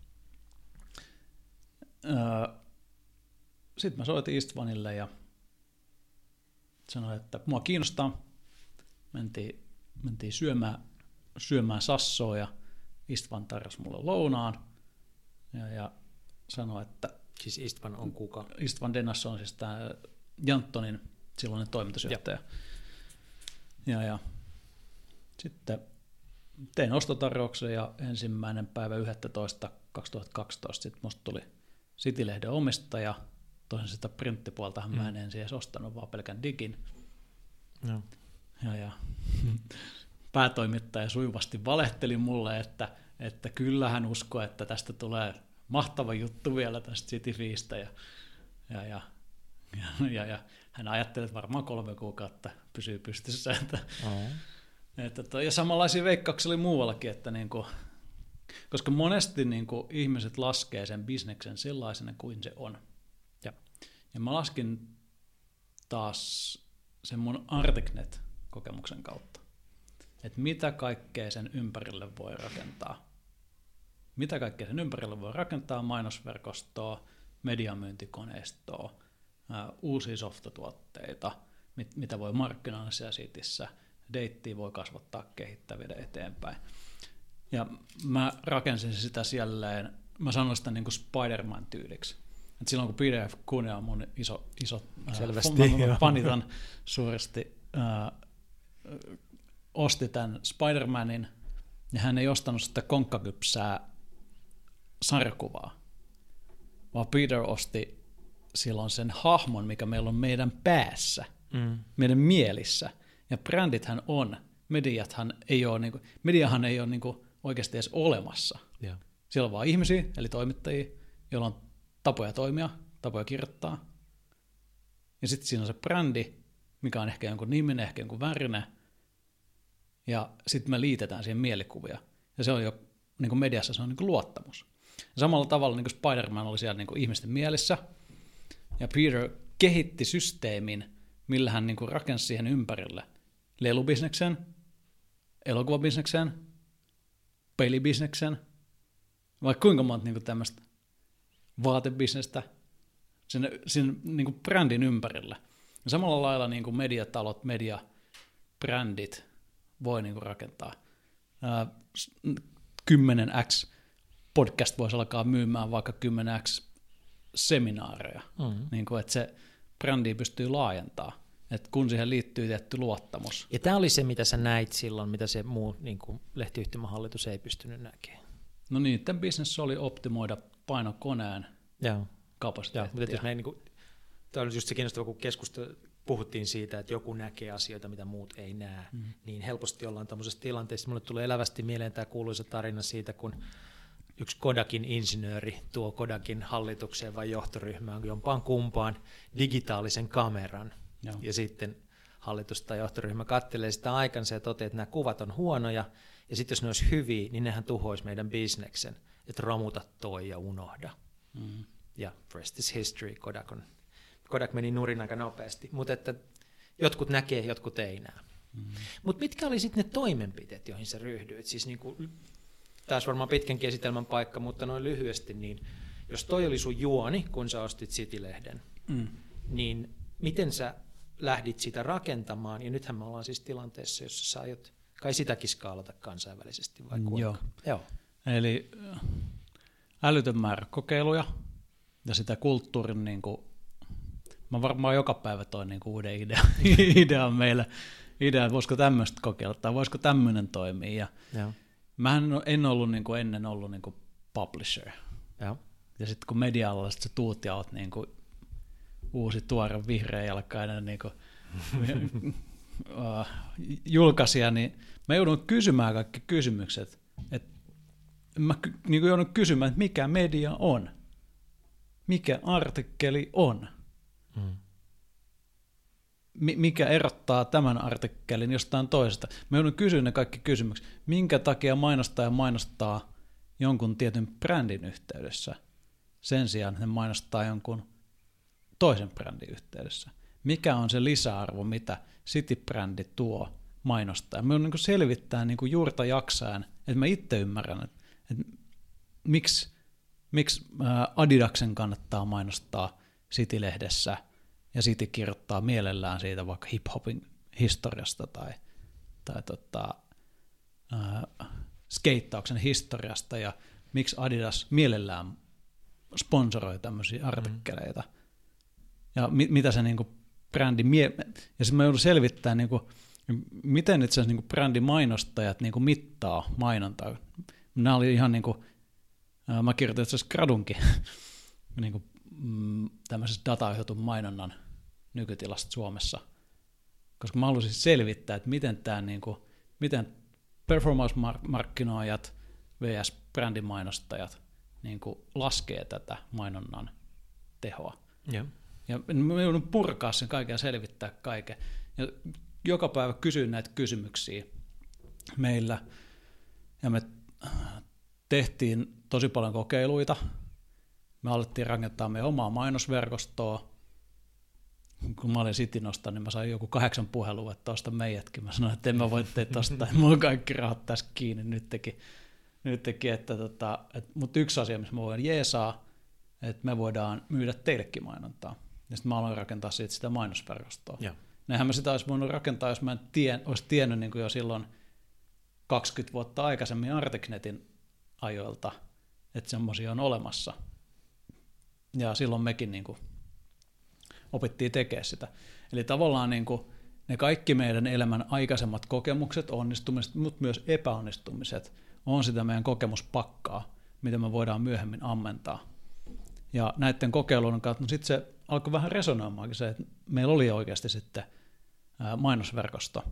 sitten mä soitin Istvanille ja sanoin, että mua kiinnostaa. Mentiin, mentiin syömään, syömään sassoa ja Istvan tarjosi mulle lounaan. Ja, ja sanoi, että... Siis Istvan on kuka? Istvan Dennas on siis tämä Janttonin silloinen toimitusjohtaja. Ja, ja sitten tein ostotarjouksen ja ensimmäinen päivä 11. 2012 sitten musta tuli City-lehden omistaja. Toisen sitä printtipuoltahan mm. mä en ensin edes ostanut, vaan pelkän digin. No. Ja, ja *laughs* päätoimittaja sujuvasti valehteli mulle, että, että kyllä hän uskoo, että tästä tulee mahtava juttu vielä tästä City Feestä. Ja, ja, ja, ja, *laughs* ja, ja hän ajatteli, että varmaan kolme kuukautta pysyy pystyssä. Että, oh. että ja samanlaisia veikkauksia oli muuallakin, että niin kuin, koska monesti niin kuin ihmiset laskee sen bisneksen sellaisena kuin se on. Ja, ja mä laskin taas sen mun Articnet-kokemuksen kautta, että mitä kaikkea sen ympärille voi rakentaa. Mitä kaikkea sen ympärille voi rakentaa, mainosverkostoa, mediamyyntikoneistoa, uusia softatuotteita, mit, mitä voi markkinoida siellä sitissä, deittiä voi kasvattaa, kehittää, viedä eteenpäin. Ja mä rakensin sitä sielleen, mä sanoin sitä niin kuin Spider-Man-tyyliksi. Et silloin kun PDF Kune on mun iso, iso Selvästi, äh, mä panitan suuresti, äh, osti tämän Spider-Manin, ja hän ei ostanut sitä konkkakypsää sarjakuvaa, vaan Peter osti silloin sen hahmon, mikä meillä on meidän päässä, mm. meidän mielissä. Ja brändithän on, mediathan ei ole, niin kuin, mediahan ei ole niin kuin oikeasti edes olemassa. Yeah. Siellä on vain ihmisiä, eli toimittajia, joilla on tapoja toimia, tapoja kirjoittaa. Ja sitten siinä on se brändi, mikä on ehkä jonkun nimen, ehkä jonkun värinen. Ja sitten me liitetään siihen mielikuvia. Ja se on jo niin kuin mediassa se on niin kuin luottamus. Ja samalla tavalla niin kuin Spider-Man oli siellä niin kuin ihmisten mielessä. Ja Peter kehitti systeemin, millä hän niin kuin rakensi siihen ympärille lelubisneksen, elokuvabisneksen, pelibisneksen, vaikka kuinka monta niin tämmöistä vaatebisnestä sen, sen niin kuin brändin ympärillä. Ja samalla lailla niin kuin mediatalot, mediabrändit voi niin kuin rakentaa. Ää, 10x podcast voisi alkaa myymään vaikka 10x seminaareja, mm-hmm. niin kuin, että se brändi pystyy laajentaa, että kun siihen liittyy tietty luottamus. Ja tämä oli se, mitä sä näit silloin, mitä se muu niin kuin lehtiyhtymähallitus ei pystynyt näkemään. No niin, tämän bisnes oli optimoida painokoneen Joo. kapasiteettia. Joo, mutta jos me niin kuin, tämä oli just se kiinnostava, kun keskustelu, puhuttiin siitä, että joku näkee asioita, mitä muut ei näe, mm. niin helposti ollaan tämmöisessä tilanteessa. Mulle tulee elävästi mieleen tämä kuuluisa tarina siitä, kun yksi Kodakin insinööri tuo Kodakin hallitukseen vai johtoryhmään jompaan kumpaan digitaalisen kameran. Joo. Ja sitten hallitus tai johtoryhmä kattelee sitä aikansa ja toteaa, että nämä kuvat on huonoja, ja sitten jos ne olisi hyviä, niin nehän tuhoisi meidän bisneksen, että romuta toi ja unohda. Mm. Ja rest is history, Kodak, on, Kodak meni nurin aika nopeasti, mutta että jotkut näkee, jotkut ei näe. Mm. Mutta mitkä oli sitten ne toimenpiteet, joihin sä ryhdyit? Siis niin kuin taas varmaan pitkänkin esitelmän paikka, mutta noin lyhyesti, niin jos toi oli sun juoni, kun sä ostit City-lehden, mm. niin miten sä lähdit sitä rakentamaan, ja nythän me ollaan siis tilanteessa, jossa sä aiot kai sitäkin skaalata kansainvälisesti, vai kuinka? Joo. Joo. Eli äh, älytön määrä kokeiluja ja sitä kulttuurin, niin kuin, mä varmaan joka päivä toin niin kuin uuden idea, *laughs* idean meille, idea, että voisiko tämmöistä kokeilla tai voisiko tämmöinen toimia. Ja Joo. Mähän en ollut niin kuin ennen ollut niin kuin publisher. Joo. Ja sitten kun media-alalla sit sä tuut ja oot niin kuin uusi tuore vihreä jalkainen niin kuin, uh, julkaisija, niin mä joudun kysymään kaikki kysymykset. Et mä niin kuin joudun kysymään, että mikä media on? Mikä artikkeli on? Mm. Mi- mikä erottaa tämän artikkelin jostain toisesta? Mä joudun kysyä ne kaikki kysymykset. Minkä takia mainostaja mainostaa jonkun tietyn brändin yhteydessä sen sijaan, että ne mainostaa jonkun toisen brändin yhteydessä? Mikä on se lisäarvo, mitä City-brändi tuo mainostaa? Mä joudun niin selvittää niin kuin juurta jaksain, että mä itse ymmärrän, että, että miksi, miksi Adidaksen kannattaa mainostaa City-lehdessä ja City kirjoittaa mielellään siitä vaikka hip-hopin historiasta tai, tai tota, äh, skeittauksen historiasta ja miksi Adidas mielellään sponsoroi tämmöisiä artikkeleita. Mm. Ja mi- mitä se niinku brändi mie- ja sitten mä joudun selvittämään niinku, miten itse asiassa niinku brändin mainostajat niinku mittaa mainontaa. Nämä oli ihan niinku, äh, mä kirjoitin itse asiassa gradunkin *laughs* niinku, mm, tämmöisessä dataohjautun mainonnan nykytilasta Suomessa, koska mä haluaisin selvittää, että miten tämä niinku, miten performance-markkinoijat vs. brändimainostajat niin kuin laskee tätä mainonnan tehoa. Joo. Ja mä joudun purkaa sen kaiken ja selvittää kaiken. Ja joka päivä kysyn näitä kysymyksiä meillä. Ja me tehtiin tosi paljon kokeiluita. Me alettiin rakentaa meidän omaa mainosverkostoa. Kun mä olin Citinosta, niin mä sain joku kahdeksan puhelua, että osta meidätkin. Mä sanoin, että en mä voi teitä ostaa, *laughs* mulla on kaikki rahat tässä kiinni nytkin. nytkin että tota, että, mutta yksi asia, missä mä voin jeesaa, että me voidaan myydä teillekin mainontaa. Ja sitten mä aloin rakentaa siitä sitä mainosverkostoa. Joo. Näinhän mä sitä olisi voinut rakentaa, jos mä en tien, olisi tiennyt niin kuin jo silloin 20 vuotta aikaisemmin Artiknetin ajoilta, että semmoisia on olemassa. Ja silloin mekin niin kuin opittiin tekemään sitä. Eli tavallaan niin kuin ne kaikki meidän elämän aikaisemmat kokemukset, onnistumiset, mutta myös epäonnistumiset on sitä meidän kokemuspakkaa, mitä me voidaan myöhemmin ammentaa. Ja näiden kokeilujen kautta, no sitten se alkoi vähän resonoimaankin se, että meillä oli oikeasti sitten mainosverkosto.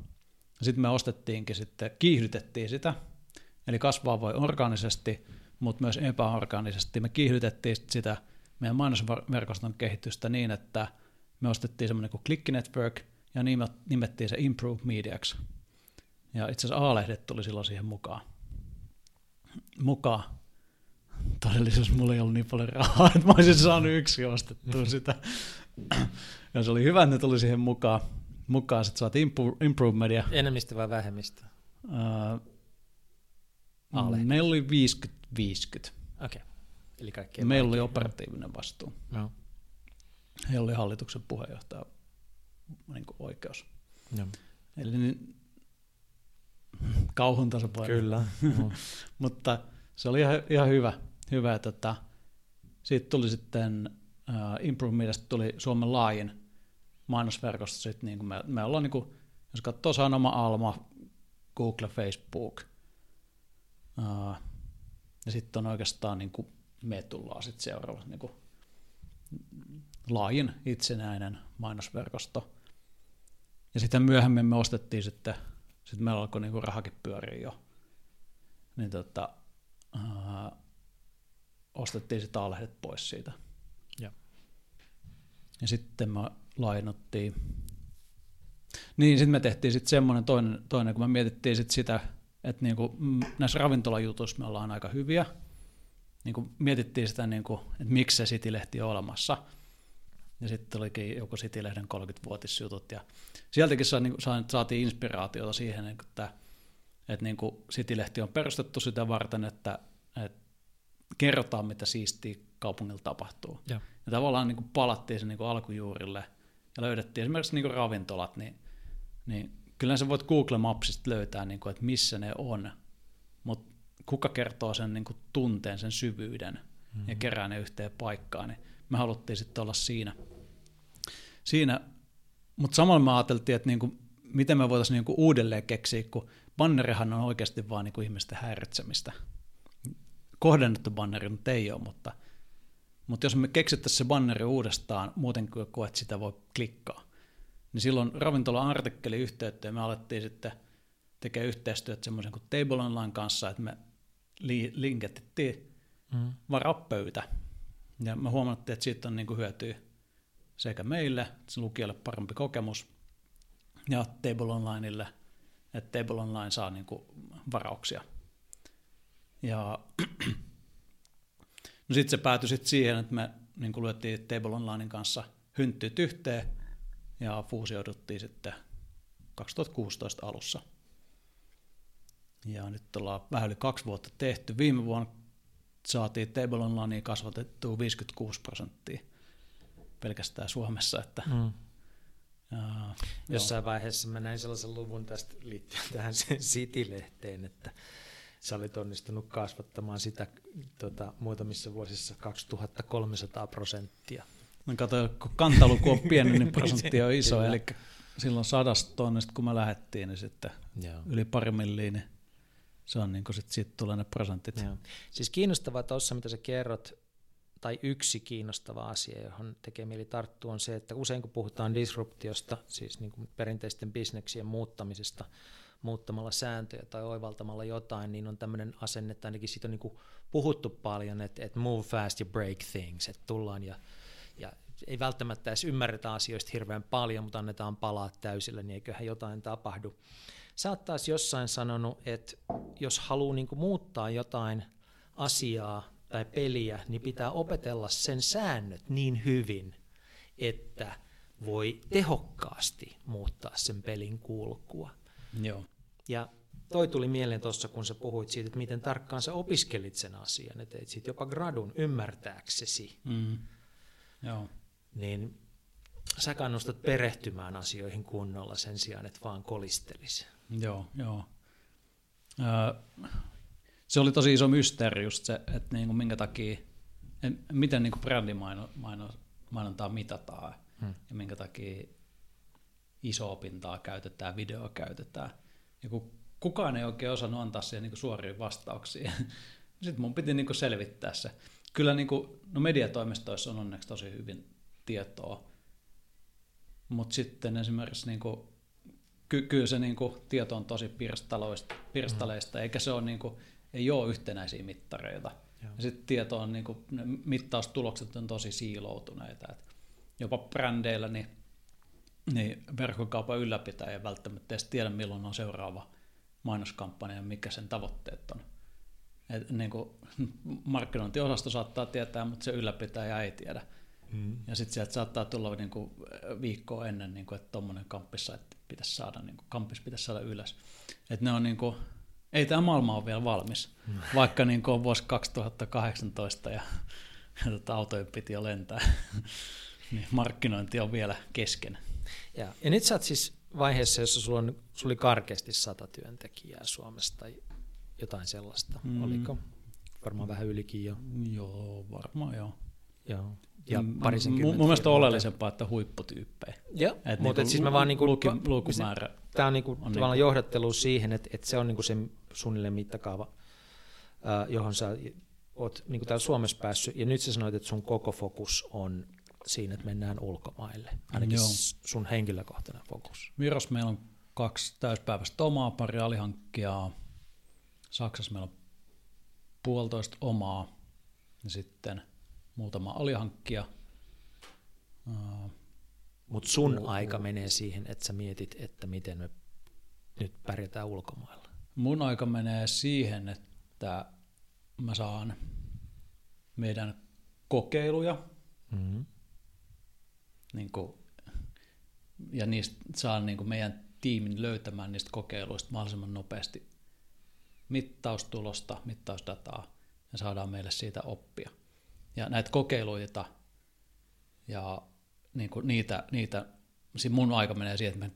Sitten me ostettiinkin sitten, kiihdytettiin sitä, eli kasvaa voi organisesti, mutta myös epäorganisesti. Me kiihdytettiin sitä meidän mainosverkoston kehitystä niin, että me ostettiin semmoinen kuin Click Network ja nimettiin se Improve Mediaksi. Ja itse asiassa A-lehdet tuli silloin siihen mukaan. Mukaan. Todellisuudessa mulla ei ollut niin paljon rahaa, että mä olisin saanut yksi ostettua sitä. Ja se oli hyvä, että ne tuli siihen mukaan. Mukaan sitten saatiin Improve, Improve Media. Enemmistö vai vähemmistö? Uh, meillä oli 50-50. Okei. Okay. Eli kaikki Meillä oli operatiivinen vastuu. No. Heillä oli hallituksen puheenjohtaja niin kuin oikeus. No. Eli niin, kauhun tasapaino. Kyllä. No. *laughs* Mutta se oli ihan, ihan hyvä. Hyvä tota, siitä tuli sitten uh, Improve tuli Suomen laajin mainosverkosto. Sitten, niin kuin me, me ollaan, niin kuin, jos katsoo Sanoma, Alma, Google, Facebook. Uh, ja sitten on oikeastaan niin kuin me tullaan sitten seuraavaksi niin kuin laajin itsenäinen mainosverkosto. Ja sitten myöhemmin me ostettiin sitten, sitten meillä alkoi niin kuin rahakin pyöriä jo. Niin tota, ää, ostettiin sitten A-lehdet pois siitä. Ja. ja sitten me lainottiin. Niin, sitten me tehtiin sitten semmoinen toinen, toinen, kun me mietittiin sitten sitä, että niinku, näissä ravintolajutuissa me ollaan aika hyviä. Niinku mietittiin sitä, niinku, että miksi se City-lehti on olemassa. Ja sitten olikin joku City-lehden 30-vuotisjutut. Ja sieltäkin saa, niinku, saatiin inspiraatiota siihen, että, että niinku City-lehti on perustettu sitä varten, että kerrotaan, mitä siistiä kaupungilla tapahtuu. Ja. Ja tavallaan niin kuin palattiin sen niin kuin alkujuurille ja löydettiin esimerkiksi niin kuin ravintolat, niin, niin kyllä sä voit Google Mapsista löytää, niin kuin, että missä ne on, mutta kuka kertoo sen niin kuin tunteen, sen syvyyden mm-hmm. ja kerää ne yhteen paikkaan, niin me haluttiin sitten olla siinä. siinä. Mutta samalla me ajateltiin, että niin kuin, miten me voitaisiin niin kuin uudelleen keksiä, kun bannerihan on oikeasti vaan niin kuin ihmisten häiritsemistä. Kohdennettu banneri nyt ei ole, mutta, mutta jos me keksittäisiin se banneri uudestaan muuten kuin että sitä voi klikkaa, niin silloin ravintola-artikkeli yhteyttä ja me alettiin sitten tekemään yhteistyötä semmoisen kuin Table Online kanssa, että me li- linketettiin mm. varapöytä. Ja me huomattiin, että siitä on niin kuin hyötyä sekä meille, että se lukijalle parempi kokemus, ja Table Onlineille, että Table Online saa niin kuin varauksia. Ja *clears throat* no sitten se päätyi sit siihen, että me niin kuin lyöttiin Table Onlinein kanssa hynttyt yhteen ja fuusioiduttiin sitten 2016 alussa. Ja nyt ollaan vähän yli kaksi vuotta tehty. Viime vuonna saatiin Table Onlinea kasvatettua 56 prosenttia pelkästään Suomessa. Että, mm. ja, Jossain joo. vaiheessa mä näin sellaisen luvun tästä liittyen tähän *laughs* City-lehteen, että sä olit onnistunut kasvattamaan sitä tota, muutamissa vuosissa 2300 prosenttia. Mä katsoin, kun kantaluku on pieni, niin *laughs* prosentti on iso, eli silloin sadasta tonnista, kun me lähdettiin, niin sitten Joo. yli pari milliä, niin se on niin kuin sit, siitä tulee ne prosentit. Joo. Siis kiinnostavaa tuossa, mitä sä kerrot, tai yksi kiinnostava asia, johon tekee mieli tarttua, on se, että usein kun puhutaan disruptiosta, siis niin kuin perinteisten bisneksien muuttamisesta, muuttamalla sääntöjä tai oivaltamalla jotain, niin on tämmöinen asenne, että ainakin siitä on niin kuin puhuttu paljon, että, että move fast ja break things, että tullaan ja, ja ei välttämättä edes ymmärretä asioista hirveän paljon, mutta annetaan palaa täysillä, niin eiköhän jotain tapahdu. Sä oot taas jossain sanonut, että jos haluaa niin muuttaa jotain asiaa tai peliä, niin pitää opetella sen säännöt niin hyvin, että voi tehokkaasti muuttaa sen pelin kulkua. Joo. Ja toi tuli mieleen tuossa, kun sä puhuit siitä, että miten tarkkaan sä opiskelit sen asian, että teit siitä jopa gradun ymmärtääksesi. Mm. Joo. Niin sä kannustat perehtymään asioihin kunnolla sen sijaan, että vaan kolistelisi. Joo, joo. Öö, se oli tosi iso mysteeri just se, että niinku minkä takia, miten niinku brändimainontaa mitataan hmm. ja minkä takia iso opintaa käytetään, videoa käytetään. Ja kun kukaan ei oikein osannut antaa siihen niinku suoria vastauksia, *laughs* sitten mun piti niinku selvittää se. Kyllä niinku, no mediatoimistoissa on onneksi tosi hyvin tietoa, mutta sitten esimerkiksi niinku ky- kyllä se niin kuin, tieto on tosi pirstaleista, pirstaleista mm. eikä se ole, niin kuin, ei ole yhtenäisiä mittareita. Joo. Ja sitten tieto on, niin kuin, ne mittaustulokset on tosi siiloutuneita. Et jopa brändeillä niin, niin verkkokaupan ylläpitäjä ei välttämättä edes tiedä, milloin on seuraava mainoskampanja ja mikä sen tavoitteet on. Et, niin kuin, markkinointiosasto saattaa tietää, mutta se ylläpitäjä ei tiedä. Mm. Ja sitten sieltä saattaa tulla niin kuin viikkoa ennen, niin kuin, että tuommoinen kamppissa että pitäisi saada, niin kuin, kampis pitäisi saada ylös. Että ne on niin kuin, ei tämä maailma ole vielä valmis, mm. vaikka niin kuin on vuosi 2018 ja, ja tota, autojen piti jo lentää, *laughs* niin markkinointi on vielä kesken. Ja, ja nyt sä oot siis vaiheessa, jossa sulla, on, sulla oli karkeasti sata työntekijää Suomesta tai jotain sellaista, mm. oliko? Varmaan vähän ylikin jo. Joo, varmaan joo. Joo ja parisen Mun, mun mielestä on oleellisempaa, että huipputyyppejä. Joo, mutta niinku, siis mä vaan niinku, luki, lukumäärä tämä on niinku, on tavallaan niinku, johdattelu siihen, että, että se on niinku se suunnilleen mittakaava, äh, johon sä oot niinku täällä Suomessa päässyt, ja nyt sä sanoit, että sun koko fokus on siinä, että mennään ulkomaille, ainakin Joo. sun henkilökohtainen fokus. Viros meillä on kaksi täyspäiväistä omaa, pari alihankkijaa. Saksassa meillä on puolitoista omaa, ja sitten – muutama alihankkija. Mutta sun muu, aika menee siihen, että sä mietit, että miten me nyt pärjätään ulkomailla. Mun aika menee siihen, että mä saan meidän kokeiluja, mm-hmm. Niin kuin, ja niistä saan niin kuin meidän tiimin löytämään niistä kokeiluista mahdollisimman nopeasti mittaustulosta, mittausdataa, ja saadaan meille siitä oppia. Ja näitä kokeiluita ja niin kuin niitä, niitä mun aika menee siihen, että me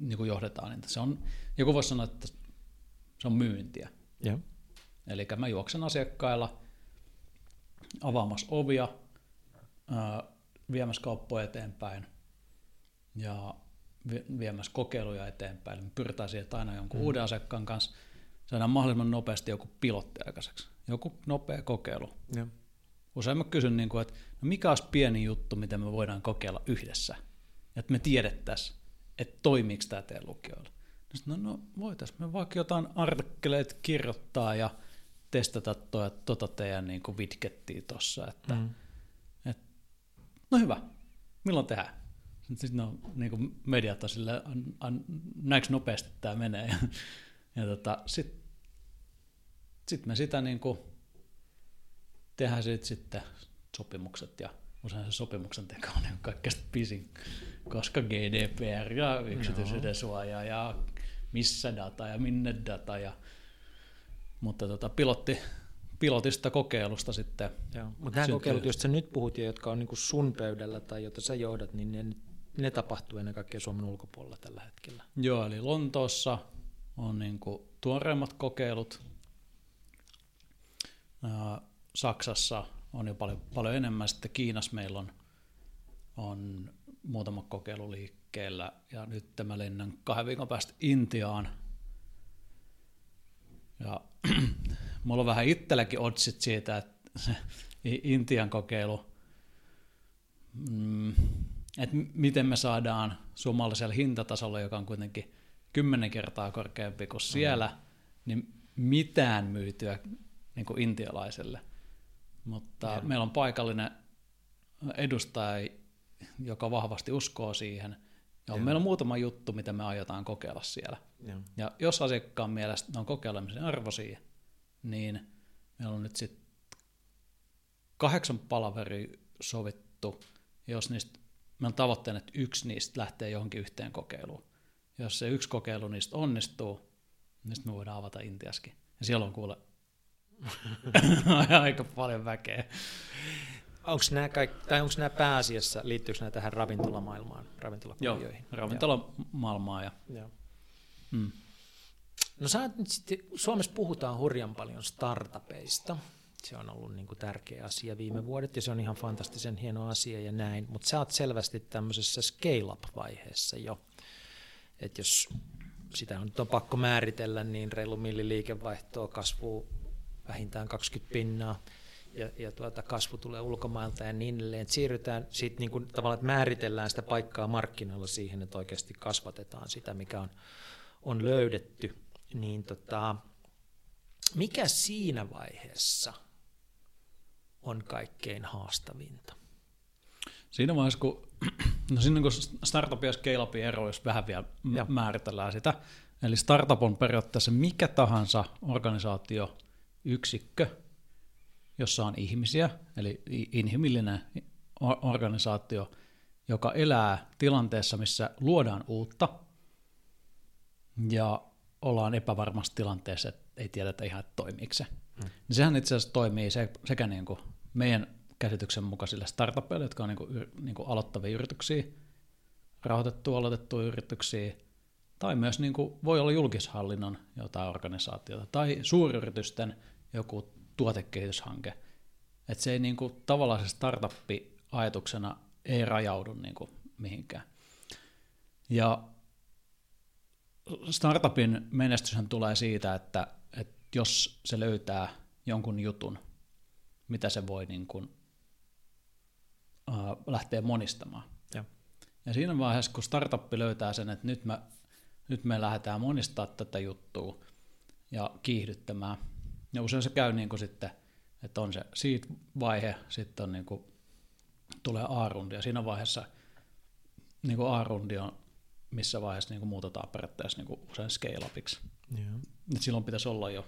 niin kuin johdetaan niitä. Se on, joku voisi sanoa, että se on myyntiä. Joo. Eli mä juoksen asiakkailla avaamassa ovia, viemässä kauppoja eteenpäin ja viemässä kokeiluja eteenpäin. Me pyritään siihen, että aina jonkun mm. uuden asiakkaan kanssa saadaan mahdollisimman nopeasti joku pilotti aikaiseksi. Joku nopea kokeilu. Joo. Usein mä kysyn, niin kuin, että no mikä olisi pieni juttu, mitä me voidaan kokeilla yhdessä. Että me tiedettäisiin, että toimiiko tämä teidän lukijoilla. No, no voitaisiin me vaikka jotain artikkeleita kirjoittaa ja testata tuo, tuota teidän niin kuin widgettiä tuossa, että mm. No hyvä, milloin tehdään? Sitten no, niin kuin mediat on silleen, näinkö nopeasti tämä menee? Ja, ja tota, sitten sit me sitä niin kuin tehdään sit, sitten sopimukset ja usein se sopimuksen teko on niin kaikkein pisin, koska GDPR ja yksityisyyden suoja ja missä data ja minne data ja mutta tota, pilotti, pilotista kokeilusta sitten. Joo, mutta nämä kokeilut, joista sä nyt puhut ja jotka on niin sun pöydällä tai joita sä johdat, niin ne, ne tapahtuu ennen kaikkea Suomen ulkopuolella tällä hetkellä. Joo, eli Lontoossa on niin kuin tuoreimmat kokeilut. Saksassa on jo paljon, paljon enemmän. Sitten Kiinassa meillä on, on muutama kokeilu liikkeellä. Ja nyt mä lennän kahden viikon päästä Intiaan. Ja *clears throat* mulla on vähän itselläkin otsit siitä, että *laughs* se Intian kokeilu, mm, että miten me saadaan suomalaisella hintatasolla, joka on kuitenkin kymmenen kertaa korkeampi kuin siellä, mm. niin mitään myytyä niin kuin intialaiselle. Mutta ja. meillä on paikallinen edustaja, joka vahvasti uskoo siihen. Ja meillä on muutama juttu, mitä me aiotaan kokeilla siellä. Ja, ja jos asiakkaan mielestä ne on kokeilemisen arvoisia, niin meillä on nyt sitten kahdeksan palaveri sovittu, jos niistä, meillä on tavoitteena, että yksi niistä lähtee johonkin yhteen kokeiluun. Jos se yksi kokeilu niistä onnistuu, niin sitten me voidaan avata Intiaskin. Ja siellä on kuule *laughs* aika paljon väkeä. Onko nämä, kaikki, tai onko nämä pääasiassa, liittyykö nämä tähän ravintolamaailmaan, ravintolakuvioihin? Joo, ravintolamaailmaan. Ja, Joo. Mm. No sä, sitten, Suomessa puhutaan hurjan paljon startupeista. Se on ollut niin kuin tärkeä asia viime vuodet ja se on ihan fantastisen hieno asia ja näin, mutta sä oot selvästi tämmöisessä scale-up-vaiheessa jo. Että jos sitä on, on pakko määritellä, niin reilu milliliikevaihtoa kasvuu vähintään 20 pinnaa ja, ja tuota, kasvu tulee ulkomailta ja niin edelleen. Siirrytään sitten niin tavallaan, että määritellään sitä paikkaa markkinoilla siihen, että oikeasti kasvatetaan sitä, mikä on, on löydetty. Niin tota, mikä siinä vaiheessa on kaikkein haastavinta? Siinä vaiheessa, kun, no siinä kun startup ja scale ero, jos vähän vielä ja. määritellään sitä. Eli startup on periaatteessa mikä tahansa organisaatio, yksikkö, jossa on ihmisiä, eli inhimillinen organisaatio, joka elää tilanteessa, missä luodaan uutta ja ollaan epävarmassa tilanteessa, että ei tiedetä ihan, että toimiiko se. Hmm. Niin sehän itse asiassa toimii sekä niin kuin meidän käsityksen mukaisille startupeille, jotka on niin kuin, niin kuin aloittavia yrityksiä, rahoitettu aloitettuja yrityksiä, tai myös niin kuin voi olla julkishallinnon jotain organisaatiota, tai suuryritysten joku tuotekehityshanke. Että se ei niin kuin, tavallaan se startuppi ajatuksena ei rajaudu niin kuin, mihinkään. Ja startupin menestyshän tulee siitä, että, että jos se löytää jonkun jutun, mitä se voi niin kuin, äh, lähteä monistamaan. Ja. ja siinä vaiheessa, kun startuppi löytää sen, että nyt me, nyt me lähdetään monistaa tätä juttua ja kiihdyttämään, ja usein se käy niin kuin sitten, että on se siitä vaihe, sitten on niin kuin, tulee A-rundi, ja siinä vaiheessa niin kuin A-rundi on missä vaiheessa niin kuin muutetaan periaatteessa niin kuin usein scale-upiksi. Yeah. silloin pitäisi olla jo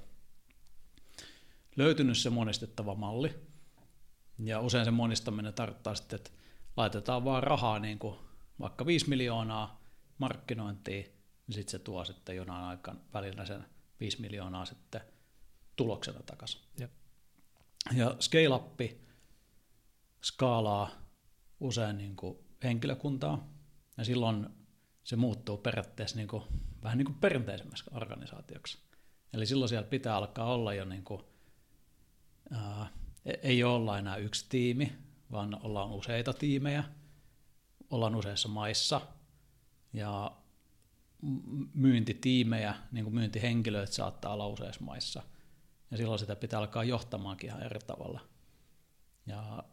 löytynyt se monistettava malli, ja usein se monistaminen tarkoittaa sitten, että laitetaan vaan rahaa niin kuin vaikka 5 miljoonaa markkinointiin, niin sitten se tuo sitten jonain aikaan välillä sen 5 miljoonaa sitten tuloksena takaisin. Yep. Ja scale-up skaalaa usein niin kuin henkilökuntaa, ja silloin se muuttuu periaatteessa niin kuin, vähän niin kuin perinteisemmäksi organisaatioksi. Eli silloin siellä pitää alkaa olla jo, niin kuin, ää, ei olla enää yksi tiimi, vaan ollaan useita tiimejä, ollaan useissa maissa, ja myyntitiimejä, niin kuin myyntihenkilöitä saattaa olla useissa maissa. Ja silloin sitä pitää alkaa johtamaankin ihan eri tavalla. Ja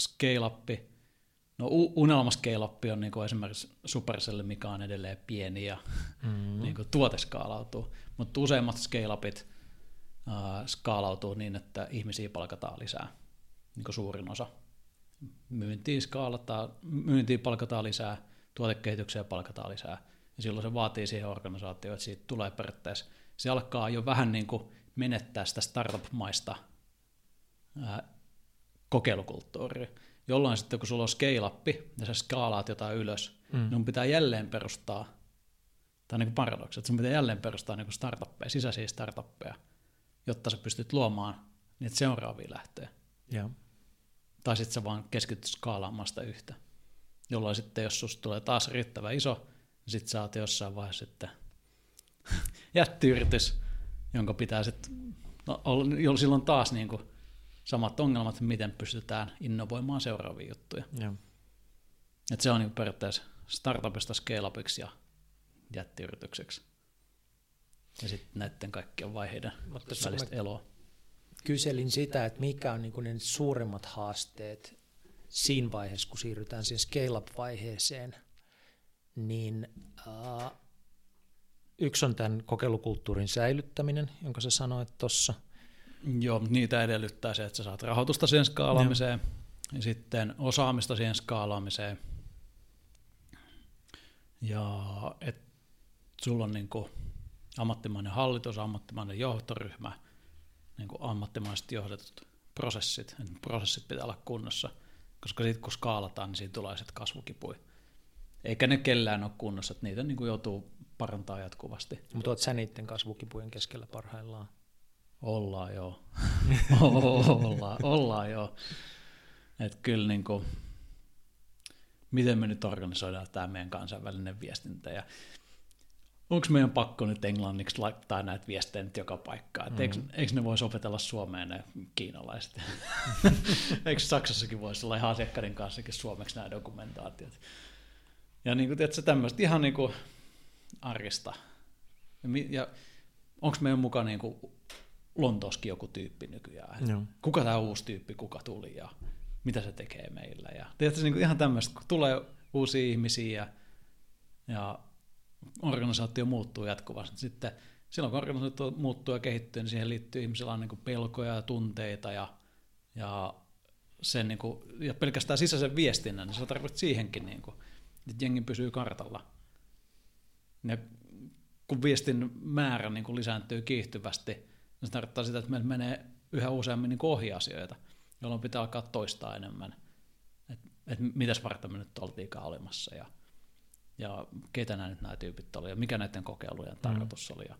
scale-up, no unelma scale-up on niin kuin esimerkiksi Supercell, mikä on edelleen pieni ja mm-hmm. niin kuin tuote skaalautuu. Mutta useimmat scale-upit äh, skaalautuu niin, että ihmisiä palkataan lisää, niin kuin suurin osa. Myyntiin, skaalataan, myyntiin palkataan lisää, tuotekehitykseen palkataan lisää – ja silloin se vaatii siihen organisaatioon, että siitä tulee periaatteessa, se alkaa jo vähän niin kuin menettää sitä startup-maista ää, kokeilukulttuuria, jolloin sitten kun sulla on scale-up ja sä skaalaat jotain ylös, mm. niin pitää jälleen perustaa, tai niin kuin paradoksi, että sun pitää jälleen perustaa niin kuin startuppeja, sisäisiä startuppeja, jotta sä pystyt luomaan niitä seuraavia lähteä. Yeah. Tai sitten sä vaan keskityt skaalaamaan sitä yhtä. Jolloin sitten, jos susta tulee taas riittävä iso, sitten sä oot jossain vaiheessa sitten *laughs* jättiyritys, jonka pitää sitten, no, silloin taas niin kuin samat ongelmat, miten pystytään innovoimaan seuraavia juttuja. Joo. Et se on niin periaatteessa startupista scale ja jättiyritykseksi. Ja sitten näiden kaikkien vaiheiden Mutta välistä eloa. Kyselin sitä, että mikä on niin ne suurimmat haasteet siinä vaiheessa, kun siirrytään siihen scale-up-vaiheeseen – niin äh, yksi on tämän kokeilukulttuurin säilyttäminen, jonka sä sanoit tuossa. Joo, niitä edellyttää se, että sä saat rahoitusta siihen skaalaamiseen Joo. ja sitten osaamista siihen skaalaamiseen. Ja että sulla on niin kuin ammattimainen hallitus, ammattimainen johtoryhmä, niin kuin ammattimaisesti johdetut prosessit. prosessit pitää olla kunnossa, koska sitten kun skaalataan, niin siinä tulee sitten kasvukipuja eikä ne kellään ole kunnossa, että niitä niin kuin joutuu parantaa jatkuvasti. Mutta olet sä niiden kasvukipujen keskellä parhaillaan? Ollaan joo. *laughs* ollaan, ollaan joo. Että kyllä niin kuin, miten me nyt organisoidaan tämä meidän kansainvälinen viestintä ja onko meidän pakko nyt englanniksi laittaa näitä viestejä nyt joka paikkaan? Mm-hmm. Eikö, eikö ne voisi opetella suomeen ne kiinalaiset? *laughs* eikö Saksassakin voisi olla ihan asiakkaiden kanssakin suomeksi nämä dokumentaatiot? Ja niin kuin, tiedätkö, tämmöistä ihan niin kuin arjesta. Ja, ja onko meidän mukaan niin kuin Lontooskin joku tyyppi nykyään? Joo. Kuka tämä uusi tyyppi, kuka tuli ja mitä se tekee meillä? Ja, tiedätkö, niin kuin ihan tämmöistä, kun tulee uusia ihmisiä ja, ja organisaatio muuttuu jatkuvasti, sitten silloin kun organisaatio muuttuu ja kehittyy, niin siihen liittyy ihmisillä on niin kuin pelkoja ja tunteita ja, ja, sen, niin kuin, ja pelkästään sisäisen viestinnän, niin se tarkoittaa siihenkin niin kuin, että jengi pysyy kartalla. Ja kun viestin määrä niin kuin lisääntyy kiihtyvästi, niin se tarkoittaa sitä, että meillä menee yhä useammin niin ohi asioita, jolloin pitää alkaa toistaa enemmän, että et mitäs varten me nyt oltiinkaan olemassa ja, ja ketä nämä nyt nämä tyypit oli ja mikä näiden kokeilujen tarkoitus mm. oli. Ja,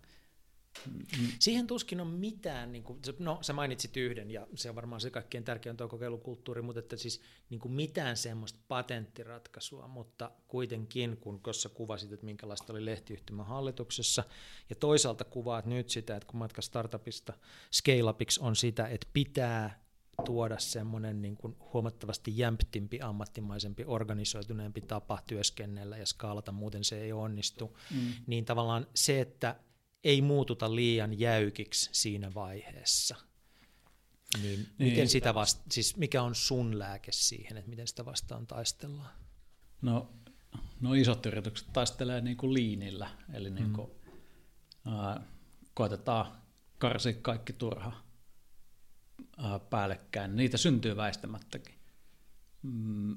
Siihen tuskin on mitään, niin kuin, no sä mainitsit yhden ja se on varmaan se kaikkein tärkein tuo kokeilukulttuuri, mutta että siis niin kuin mitään semmoista patenttiratkaisua, mutta kuitenkin kun tuossa kuvasit, että minkälaista oli lehtiyhtymän hallituksessa ja toisaalta kuvaat nyt sitä, että kun matka startupista scale-upiksi on sitä, että pitää tuoda semmoinen niin kuin huomattavasti jämptimpi, ammattimaisempi, organisoituneempi tapa työskennellä ja skaalata, muuten se ei onnistu, mm. niin tavallaan se, että ei muututa liian jäykiksi siinä vaiheessa. Niin, niin miten sitä vasta, siis mikä on sun lääke siihen, että miten sitä vastaan taistellaan? No, no isot yritykset taistelee niin kuin liinillä, eli niin kuin, mm. ää, koetetaan karsia kaikki turha ää, päällekkäin. Niitä syntyy väistämättäkin. Mm,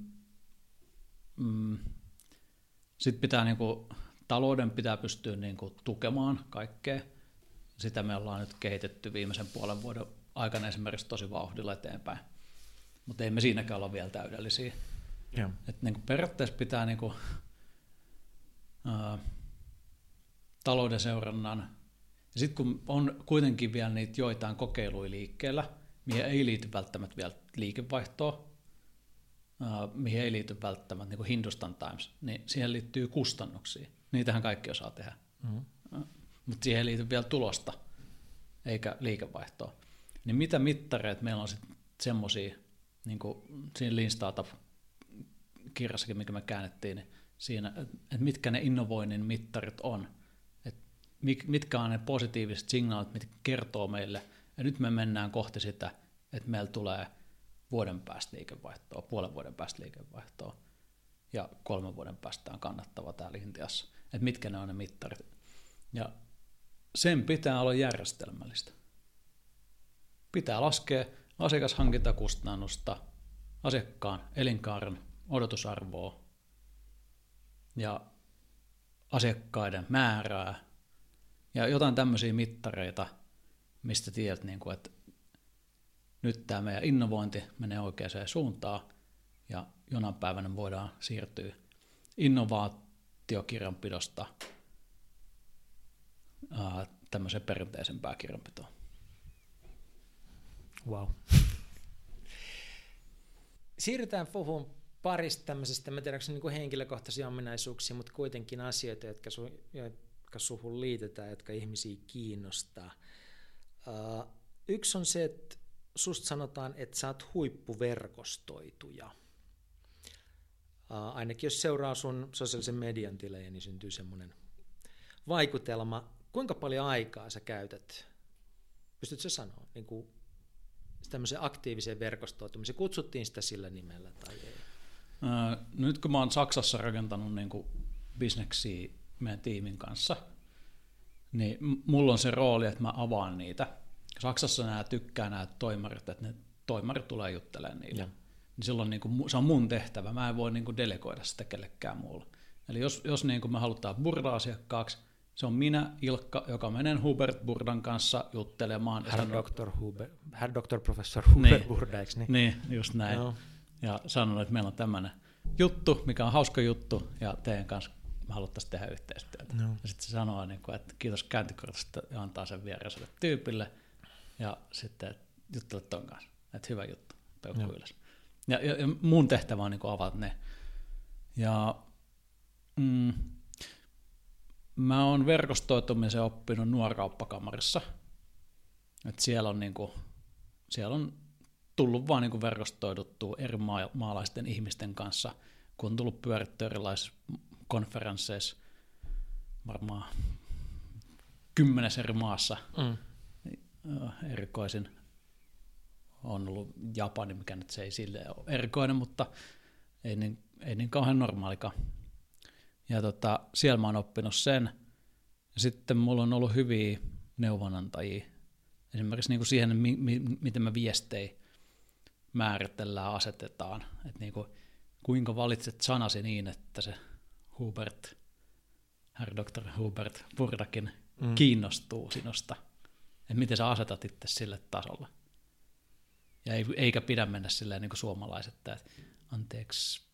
mm. Sitten pitää niin kuin talouden pitää pystyä niin kuin tukemaan kaikkea. Sitä me ollaan nyt kehitetty viimeisen puolen vuoden aikana esimerkiksi tosi vauhdilla eteenpäin. Mutta ei me siinäkään olla vielä täydellisiä. Joo. Et niin kuin periaatteessa pitää niin kuin, ää, talouden seurannan, ja sitten kun on kuitenkin vielä niitä joitain kokeiluja liikkeellä, mihin ei liity välttämättä vielä liikevaihtoa, mihin ei liity välttämättä niin kuin Hindustan Times, niin siihen liittyy kustannuksia. Niitähän kaikki osaa tehdä. Mm-hmm. Mutta siihen ei liity vielä tulosta, eikä liikevaihtoa. Niin mitä mittareita meillä on sitten semmoisia, niin kuin siinä Lean Startup-kirjassakin, mikä me käännettiin, niin siinä, että mitkä ne innovoinnin mittarit on, että mitkä on ne positiiviset signaalit, mitkä kertoo meille, ja nyt me mennään kohti sitä, että meillä tulee vuoden päästä liikevaihtoa, puolen vuoden päästä liikevaihtoa, ja kolmen vuoden päästä on kannattava täällä Intiassa, että mitkä ne on ne mittarit. Ja sen pitää olla järjestelmällistä. Pitää laskea asiakashankintakustannusta, asiakkaan elinkaaren odotusarvoa ja asiakkaiden määrää ja jotain tämmöisiä mittareita, mistä tiedät, niin kuin, että nyt tämä meidän innovointi menee oikeaan suuntaan ja jonain päivänä voidaan siirtyä innovaatiokirjanpidosta tämmöiseen perinteisempään kirjanpitoon. Wow. Siirrytään puhumaan parista tämmöisestä, mä tiedän, niin henkilökohtaisia ominaisuuksia, mutta kuitenkin asioita, jotka, su, jotka suhun liitetään, jotka ihmisiä kiinnostaa. Uh, yksi on se, että susta sanotaan, että sä oot huippuverkostoituja. Ainakin jos seuraa sun sosiaalisen median tilejä, niin syntyy semmoinen vaikutelma. Kuinka paljon aikaa sä käytät? Pystytkö sanoa niin kuin tämmöiseen aktiiviseen verkostoitumiseen? Kutsuttiin sitä sillä nimellä tai ei? Nyt kun mä oon Saksassa rakentanut niin kuin bisneksiä meidän tiimin kanssa, niin mulla on se rooli, että mä avaan niitä. Saksassa nämä tykkää nämä toimarit, että ne toimarit tulee juttelemaan niille. Ja. Niin silloin niin kuin, se on mun tehtävä, mä en voi niin kuin delegoida sitä kellekään muulle. Eli jos, jos niin kuin me halutaan burda-asiakkaaksi, se on minä, Ilkka, joka menen Hubert Burdan kanssa juttelemaan. Herr Dr. Huber, Herr Dr. Professor Hubert niin, Burda, eikö niin? Niin, just näin. No. Ja sanon, että meillä on tämmöinen juttu, mikä on hauska juttu, ja teidän kanssa me haluttaisiin tehdä yhteistyötä. No. Ja sitten se sanoo, niin kuin, että kiitos käyntikortista ja antaa sen viereiselle tyypille, ja sitten juttele ton kanssa, että hyvä juttu, peukku no. ylös. Ja, ja, ja mun tehtävä on niin kuin avata ne. Ja mm, mä oon verkostoitumisen oppinut nuorkauppakamarissa. Et siellä on, niinku, siellä on tullut vaan niinku verkostoiduttua eri maa- maalaisten ihmisten kanssa, kun on tullut pyöritty erilaisissa konferensseissa, varmaan kymmenes eri maassa. Mm. Erikoisin on ollut Japani, mikä nyt se ei sille ole erikoinen, mutta ei niin, ei niin kauhean normaalikaan. Ja tota, siellä mä oon oppinut sen. Ja sitten mulla on ollut hyviä neuvonantajia. Esimerkiksi niin kuin siihen, mi- mi- miten mä viestejä määritellään, asetetaan. Että niin kuin, kuinka valitset sanasi niin, että se Hubert, herr Dr. Hubert Burdakin mm. kiinnostuu sinusta. Että miten sä asetat itse sille tasolle. Ja eikä pidä mennä silleen niin kuin suomalaiset, että anteeksi,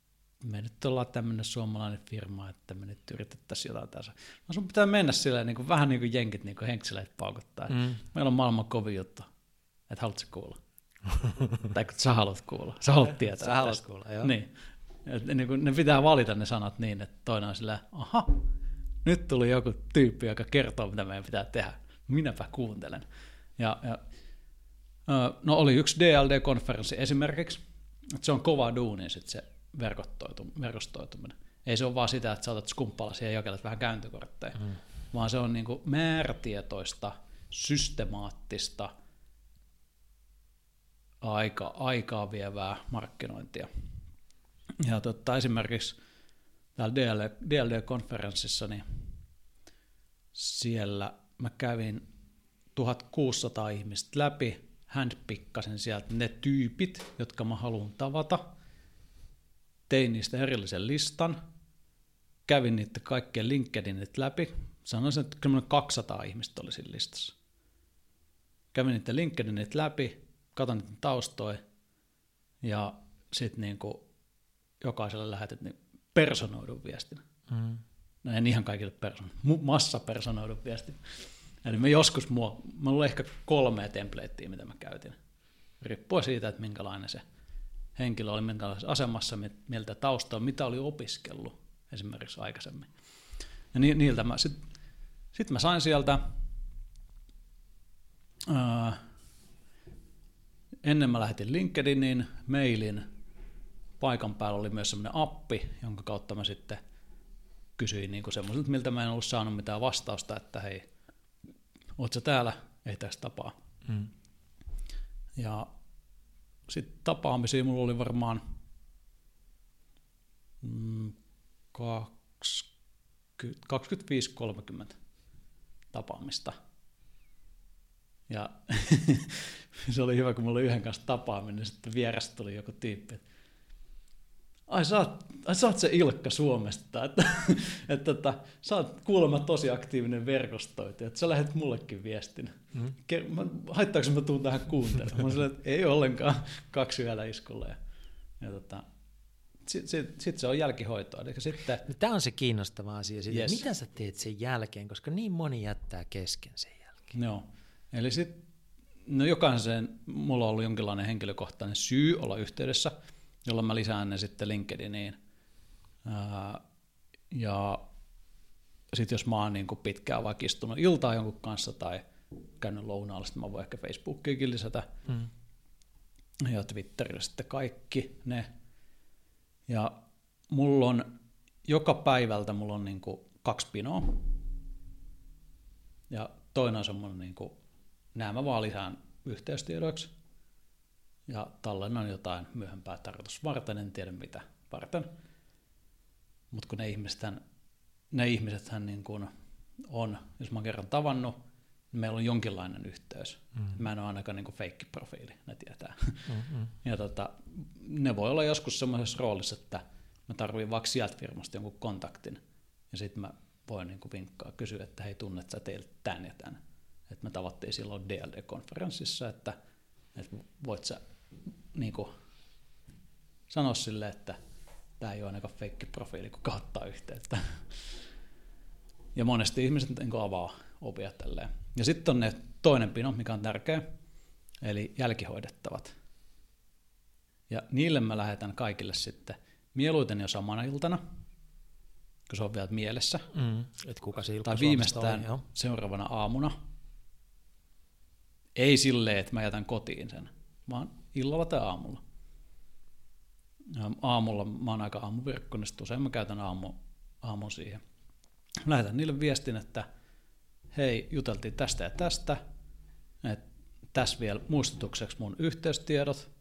me nyt ollaan tämmöinen suomalainen firma, että me nyt yritettäisiin jotain tässä. No sun pitää mennä silleen niin kuin, vähän niin kuin jenkit niin henkseleet paukuttaa. Mm. Meillä on maailman kovin juttu, että haluatko kuulla? *laughs* tai kun sä haluat kuulla, sä haluat tietää. Sä haluat kuulla, joo. Niin. Et, niin kuin, ne pitää valita ne sanat niin, että toinen on sillä, aha, nyt tuli joku tyyppi, joka kertoo, mitä meidän pitää tehdä. Minäpä kuuntelen. Ja, ja no oli yksi DLD-konferenssi esimerkiksi, että se on kova duuni sit se verkostoituminen. Ei se ole vaan sitä, että sä otat skumppalasia ja jakelet vähän käyntikortteja, mm. vaan se on niin kuin määrätietoista, systemaattista, aika, aikaa vievää markkinointia. Ja totta, esimerkiksi täällä DLD-konferenssissa, niin siellä mä kävin 1600 ihmistä läpi, handpikkasin sieltä ne tyypit, jotka mä haluan tavata – tein niistä erillisen listan, kävin niitä kaikkien LinkedInit läpi, sanoisin, että kyllä 200 ihmistä oli siinä listassa. Kävin niitä LinkedInit läpi, katsoin niiden taustoja ja sitten niin jokaiselle lähetit niin personoidun viestin. Mm. No en ihan kaikille person, massa personoidun viestin. Eli me joskus, mua, mulla oli ehkä kolme templatea, mitä mä käytin. riippuen siitä, että minkälainen se henkilö oli, minkälaisessa asemassa, miltä taustaa, mitä oli opiskellut esimerkiksi aikaisemmin. Ja ni, niiltä mä sitten sit mä sain sieltä, ää, ennen mä lähetin LinkedInin, mailin, paikan päällä oli myös semmoinen appi, jonka kautta mä sitten kysyin niin semmoiselta, miltä mä en ollut saanut mitään vastausta, että hei, oot sä täällä, ei tästä tapaa. Mm. Ja sitten tapaamisia mulla oli varmaan mm, 25-30 tapaamista. Ja *laughs* se oli hyvä, kun mulla oli yhden kanssa tapaaminen, niin sitten vierestä tuli joku tyyppi, että ai sä oot, ai sä oot se Ilkka Suomesta, että, että, että sä oot kuulemma tosi aktiivinen verkostoitaja, että sä lähet mullekin viestin. Mm. Haittaako mä tuun tähän kuuntelemaan? Mä sanoin, että ei ollenkaan kaksi yöllä iskulla. Ja, ja tota, sitten sit, sit se on jälkihoitoa. Eli sitten, no, Tämä on se kiinnostava asia. Siitä, yes. Mitä sä teet sen jälkeen, koska niin moni jättää kesken sen jälkeen. Joo. Eli sitten, no jokaisen, mulla on ollut jonkinlainen henkilökohtainen syy olla yhteydessä – jolloin mä lisään ne sitten LinkedIniin. Ää, ja sitten jos mä oon niin pitkään vaikka istunut iltaa jonkun kanssa tai käynyt lounaalla, sitten mä voin ehkä Facebookiinkin lisätä. Mm. Ja Twitterillä sitten kaikki ne. Ja mulla on joka päivältä mulla on niin kaksi pinoa. Ja toinen on semmoinen, niin kuin, nämä mä vaan lisään yhteystiedoiksi ja tallennan jotain myöhempää tarkoitus varten, en tiedä mitä varten. Mutta kun ne ihmiset, ne ihmisethän niin kuin on, jos mä oon kerran tavannut, niin meillä on jonkinlainen yhteys. Mm. Mä en ole ainakaan niin feikki-profiili, ne tietää. Mm-hmm. *laughs* Ja tota, ne voi olla joskus semmoisessa roolissa, että mä tarviin vaikka sieltä firmasta jonkun kontaktin, ja sitten mä voin niin vinkkaa, kysyä, että hei, tunnet sä teiltä tämän ja tämän. Että me tavattiin silloin DLD-konferenssissa, että, että voit sä niin kuin, sanoa sille, että tämä ei ole ainakaan feikki profiili, kun kauttaa yhteyttä. Ja monesti ihmiset niin avaa ovia tälleen. Ja sitten on ne toinen pino, mikä on tärkeä, eli jälkihoidettavat. Ja niille mä lähetän kaikille sitten mieluiten jo samana iltana, kun se on vielä mielessä. Mm, et kuka se tai viimeistään oli, seuraavana aamuna. Ei silleen, että mä jätän kotiin sen, vaan illalla tai aamulla. Aamulla mä oon aika aamuverkkoinen, niin usein mä käytän aamu, aamun siihen. Lähetän niille viestin, että hei, juteltiin tästä ja tästä, että tässä vielä muistutukseksi mun yhteystiedot,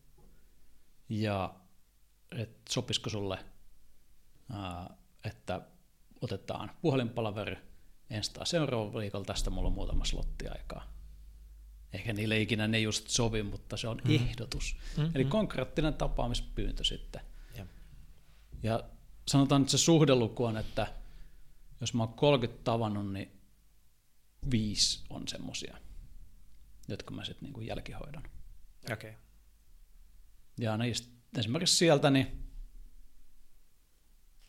ja että sopisiko sulle, että otetaan puhelinpalaveri ensi tai seuraava viikolla, tästä mulla on muutama slotti aikaa Ehkä niille ikinä ne just sovi, mutta se on mm. ehdotus. Mm-hmm. Eli konkreettinen tapaamispyyntö sitten. Ja. ja sanotaan, että se suhdeluku on, että jos mä oon 30 tavannut, niin viisi on semmosia, jotka mä sitten niinku jälkihoidan. Okei. Okay. Ja niistä, esimerkiksi sieltä, niin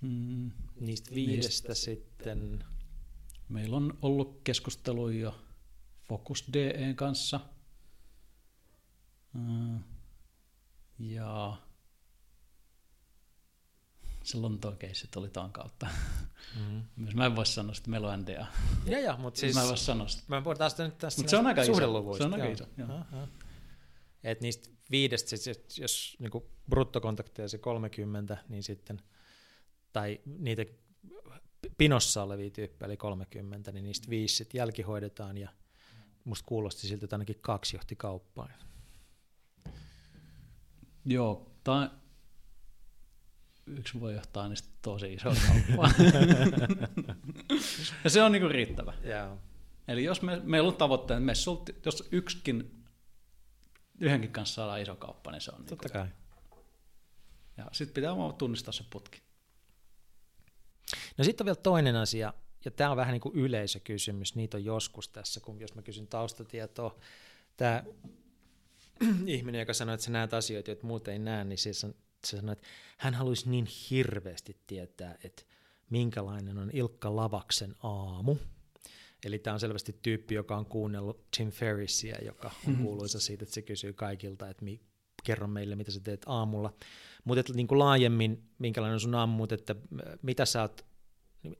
mm, niistä viidestä niistä, sitten... Meillä on ollut keskusteluja jo Focus DEn kanssa. Ja se Lontoon keissit oli tuon kautta. Mm-hmm. *laughs* Mä en voi sanoa, että meillä on NDA. Ja, ja, mutta siis... Mä en voi sanoa sitä. Mä puhutaan sitä nyt tästä se on aika iso. Se on aika iso. Et niistä viidestä, siis jos niinku bruttokontakteja se 30, niin sitten, tai niitä pinossa olevia tyyppejä eli 30, niin niistä viisi sitten jälkihoidetaan ja musta kuulosti siltä, että ainakin kaksi johti kauppaan. Joo, tai yksi voi johtaa niistä tosi iso *laughs* kauppaa. ja se on niinku riittävä. Yeah. Eli jos me, meillä on tavoitteena, että me sulti, jos yksikin, yhdenkin kanssa saadaan iso kauppa, niin se on Totta niinku kai. Ja sitten pitää vaan tunnistaa se putki. No sitten on vielä toinen asia, ja tämä on vähän niin kuin yleisökysymys, niitä on joskus tässä, kun jos mä kysyn taustatietoa, tämä *clears throat* ihminen, joka sanoi, että sä näet asioita, joita muut ei näe, niin se, se sanoi, että hän haluaisi niin hirveästi tietää, että minkälainen on Ilkka Lavaksen aamu, Eli tämä on selvästi tyyppi, joka on kuunnellut Tim Ferrisia, joka on mm-hmm. kuuluisa siitä, että se kysyy kaikilta, että mi, kerro meille, mitä sä teet aamulla. Mutta niin kuin laajemmin, minkälainen on sun aamu, että mitä sä oot,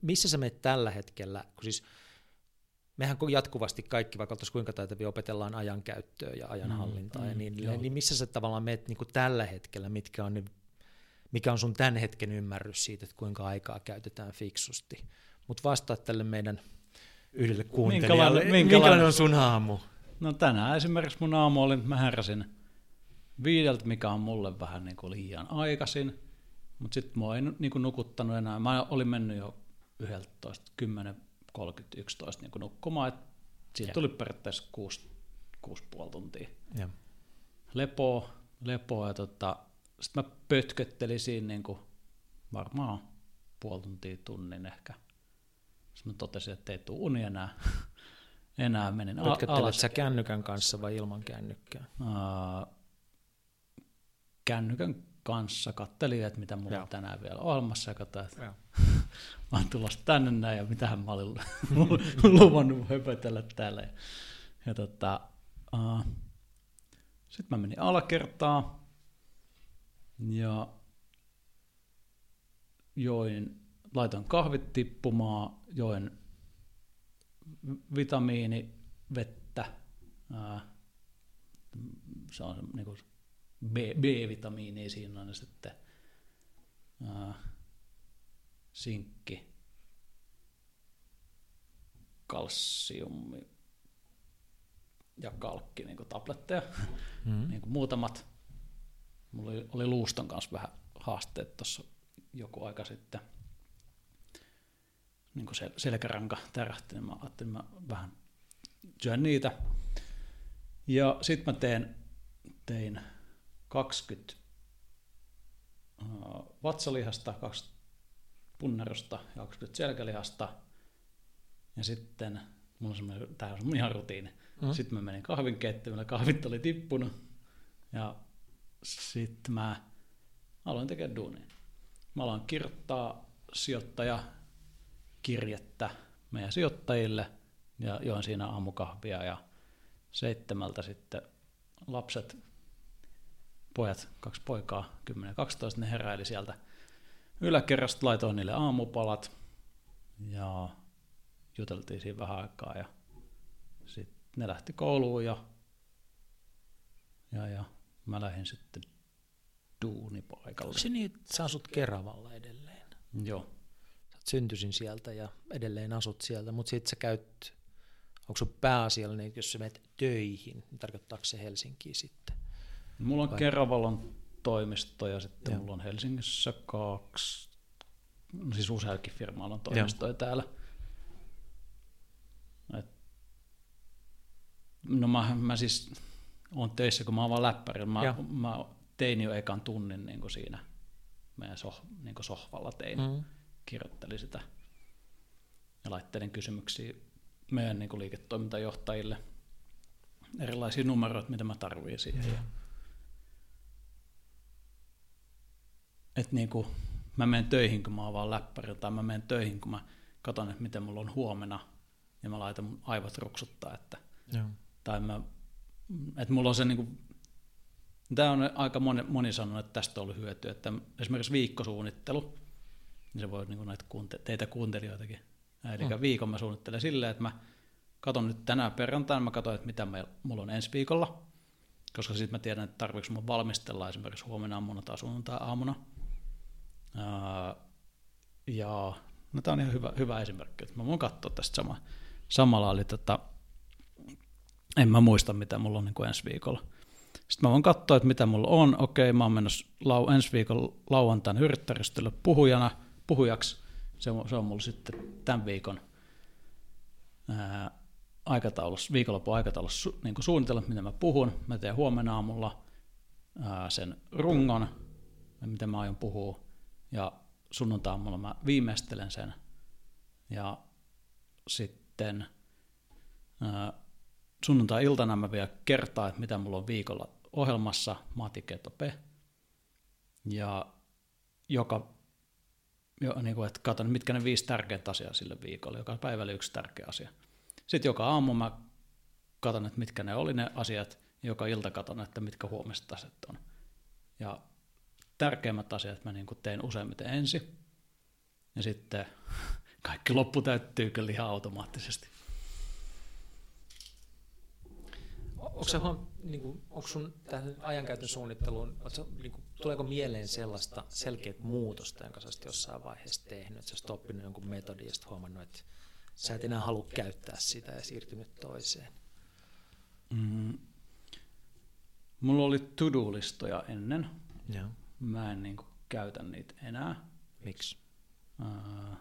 missä sä menet tällä hetkellä, kun siis mehän jatkuvasti kaikki, vaikka oltaisiin kuinka taitavia, opetellaan ajankäyttöä ja ajanhallintaa mm, ja niin edelleen, niin missä sä tavallaan menet niin tällä hetkellä, mitkä on, mikä on sun tämän hetken ymmärrys siitä, että kuinka aikaa käytetään fiksusti. Mutta vastaa tälle meidän yhdelle kuuntelijalle, minkälainen, minkälainen, on sun aamu? No tänään esimerkiksi mun aamu oli, mä heräsin viideltä, mikä on mulle vähän niin kuin liian aikaisin, mutta sitten mua ei niin kuin nukuttanut enää. Mä olin mennyt jo 11, 10, 30, 11 niin nukkumaan, että siitä ja. tuli periaatteessa 6, 6,5 tuntia. Ja. Lepoa, lepoa ja tota, sitten mä pötköttelin siinä niin kuin varmaan puoli tuntia tunnin ehkä. Sitten mä totesin, että ei tule uni enää. *laughs* enää menin alas. sä kännykän kanssa vai ilman kännykkää? Uh, kännykän kanssa, kattelin, että mitä mulla Joo. on tänään vielä ohjelmassa ja katsoin, että mä oon tulossa tänne näin ja mitähän mä olin *laughs* luvannut höpötellä täällä. Ja, ja tota, uh, sitten mä menin alakertaa ja join, laitoin kahvit tippumaan, join vitamiinivettä, uh, se on niin kuin B, B-vitamiinia siinä on sitten sinkki, kalsiumi ja kalkki niin tabletteja, mm-hmm. niin muutamat. Mulla oli, oli luuston kanssa vähän haasteet tuossa joku aika sitten. Niin kuin sel- selkäranka tärähti, niin mä ajattelin, että mä vähän syön niitä. Ja sitten mä teen, tein 20 vatsalihasta, 20 punnerusta ja 20 selkälihasta. Ja sitten mulla on semmoinen, tämä on ihan rutiini. Mm. Sitten mä menin kahvin keittiölle, kahvit oli tippunut. Ja sitten mä aloin tekemään duunia. Mä aloin kirjoittaa sijoittaja kirjettä meidän sijoittajille ja join siinä aamukahvia ja seitsemältä sitten lapset pojat, kaksi poikaa, 10-12, ne heräili sieltä yläkerrasta, laitoin niille aamupalat ja juteltiin siinä vähän aikaa ja sitten ne lähti kouluun ja, ja, ja mä lähdin sitten duunipaikalle. Onko se niin, että sä asut Keravalla edelleen? Joo. Sä syntyisin sieltä ja edelleen asut sieltä, mutta sitten sä käyt, onko sun pääasiallinen, jos sä menet töihin, niin tarkoittaako se Helsinkiä sitten? Mulla on Vai? Keravalon toimisto ja sitten Joo. mulla on Helsingissä kaksi, no siis useakin firmailla on toimistoja Joo. täällä. Et, no mä, mä siis on töissä, kun mä oon vaan läppäri. Mä, mä tein jo ekan tunnin niin kuin siinä meidän soh, niin kuin sohvalla tein. Mm. Kirjoittelin sitä ja laittelin kysymyksiä meidän niin kuin liiketoimintajohtajille erilaisia numeroita, mitä mä tarvitsin siihen. Mm että niin kuin mä menen töihin, kun mä oon vaan läppäri, tai mä menen töihin, kun mä katson, että miten mulla on huomenna, ja mä laitan mun aivot ruksuttaa, että, Joo. tai mä, että mulla on se niin kuin, tämä on aika moni, moni sanonut, että tästä on ollut hyötyä, että esimerkiksi viikkosuunnittelu, niin se voi niin kuin näitä kuunte- teitä kuuntelijoitakin, eli mm. viikon mä suunnittelen silleen, että mä katson nyt tänään perjantaina, mä katson, että mitä mulla on ensi viikolla, koska sitten mä tiedän, että tarvitsetko mun valmistella esimerkiksi huomenna aamuna tai sunnuntai aamuna, ja no tämä on ihan hyvä, hyvä esimerkki, että mä voin katsoa tästä sama, samalla, eli tota, en mä muista, mitä mulla on niin kuin ensi viikolla. Sitten mä voin katsoa, että mitä mulla on. Okei, mä oon menossa lau, ensi viikolla lauantain yrittäjäristölle puhujana, puhujaksi. Se on, se on mulla sitten tämän viikon ää, aikataulussa, viikonlopun aikataulussa su, niin suunnitella, mitä mä puhun. Mä teen huomenna aamulla ää, sen rungon, mitä mä aion puhua ja sunnuntaamalla mä viimeistelen sen ja sitten sunnuntai-iltana mä vielä kertaan, että mitä mulla on viikolla ohjelmassa, Matiketo.pe ja joka jo, niin kuin, että katson, mitkä ne viisi tärkeintä asiaa sille viikolle, joka päivällä yksi tärkeä asia. Sitten joka aamu mä katson, että mitkä ne oli ne asiat, ja joka ilta katson, että mitkä huomiset on. Ja tärkeimmät asiat mä niin tein useimmiten ensin, ja sitten *laughs* kaikki loppu täyttyy kyllä ihan automaattisesti. Onko, se, niin kuin, onko sun tähän ajankäytön suunnitteluun, niin kuin, tuleeko mieleen sellaista selkeät muutosta, jonka sä olisit jossain vaiheessa tehnyt, että sä olisit oppinut jonkun metodin ja huomannut, että sä et enää halua käyttää sitä ja siirtynyt toiseen? Mm. Mulla oli to-do-listoja ennen. Joo. Mä en niin kuin, käytä niitä enää. Miksi? Uh,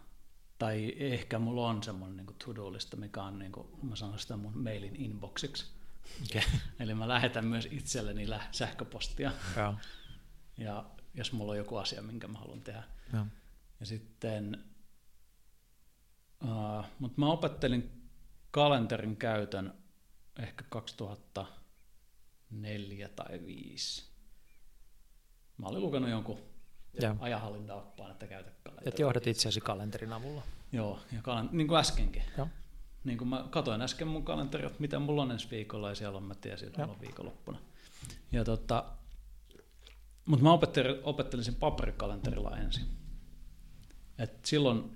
tai ehkä mulla on semmoinen niin to-do-lista, mikä on, niin kuin, mä sanon sitä mun mailin inboxiksi. Okay. *laughs* Eli mä lähetän myös itselleni sähköpostia. Ja. ja jos mulla on joku asia, minkä mä haluan tehdä. Ja, ja sitten, uh, mutta mä opettelin kalenterin käytön ehkä 2004 tai 2005. Mä olin lukenut jonkun ajanhallintaoppaan, että käytä kalenteria. Et johdat itseäsi kalenterin avulla. Joo, ja kalent- niin kuin äskenkin. Joo. Niin kuin mä katoin äsken mun kalenteria, että mitä mulla on ensi viikolla, ja siellä on, mä tiesin, että mulla on viikonloppuna. Ja tota, mutta mä opettelin, opettelin sen paperikalenterilla ensin. Et silloin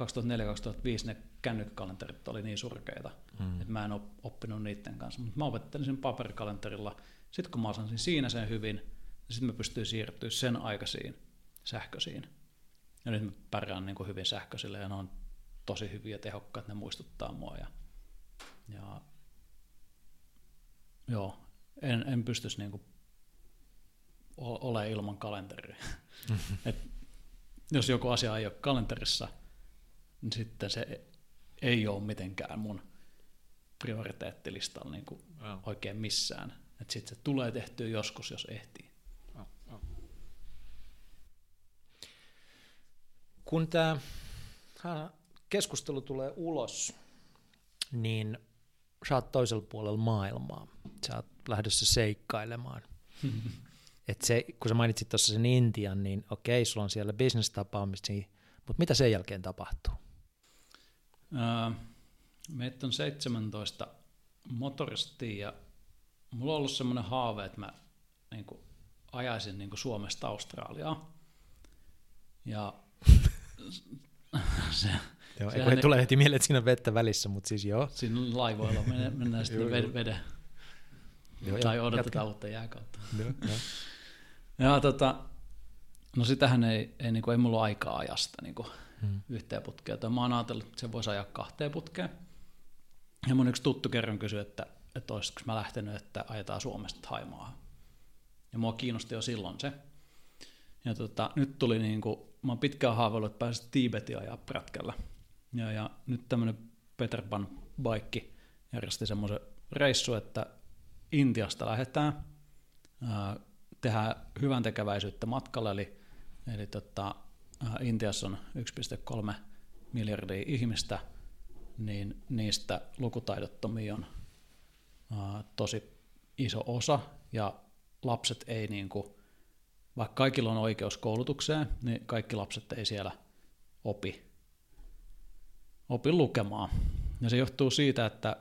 2004-2005 ne kännykkäkalenterit oli niin surkeita, mm. että mä en oppinut niiden kanssa. Mutta mä opettelin sen paperikalenterilla. Sitten kun mä osasin siinä sen hyvin, sitten mä pystyin siirtyä sen aikaisiin sähköisiin. Ja nyt mä pärjään niin kuin hyvin sähköisille ja ne on tosi hyviä ja tehokkaat, ne muistuttaa mua. Ja, ja joo, en, en pystyisi niin kuin ole ilman kalenteria. *laughs* Et jos joku asia ei ole kalenterissa, niin sitten se ei ole mitenkään mun prioriteettilistalla niin kuin oikein missään. Sitten se tulee tehtyä joskus, jos ehtii. Kun tämä keskustelu tulee ulos, niin sä oot toisella puolella maailmaa. Sä oot lähdössä seikkailemaan. *laughs* Et se, kun sä mainitsit tuossa sen Intian, niin okei, sulla on siellä bisnestapaamisia, mutta mitä sen jälkeen tapahtuu? Öö, meitä on 17 motoristi ja mulla on ollut semmoinen haave, että mä niin kuin, ajaisin niin kuin Suomesta Australiaa. Ja *laughs* se, joo, se ei tulee heti mieleen, että siinä on vettä välissä, mutta siis joo. Siinä laivoilla mennään, *laughs* mennään sitten veden. Joo, tai odotetaan uutta jääkautta. *laughs* Joo, joo. ja tota, no sitähän ei, ei, niin kuin, ei mulla aikaa ajasta niin kuin, hmm. yhteen putkeen. Tai mä oon ajatellut, että se voisi ajaa kahteen putkeen. Ja mun yksi tuttu kerran kysyi, että, että olisiko mä lähtenyt, että ajetaan Suomesta Haimaahan. Ja mua kiinnosti jo silloin se. Ja tota, nyt tuli niin kuin, mä oon pitkään haaveillut, että pääsisin Tiibetin ajaa prätkällä. Ja, ja nyt tämmöinen Peter Pan Bike järjesti semmoisen reissu, että Intiasta lähdetään, ää, tehdään hyvän tekeväisyyttä matkalla, eli, eli tota, ää, Intiassa on 1,3 miljardia ihmistä, niin niistä lukutaidottomia on ää, tosi iso osa, ja lapset ei niin kuin, vaikka kaikilla on oikeus koulutukseen, niin kaikki lapset ei siellä opi, opi lukemaan. Ja se johtuu siitä, että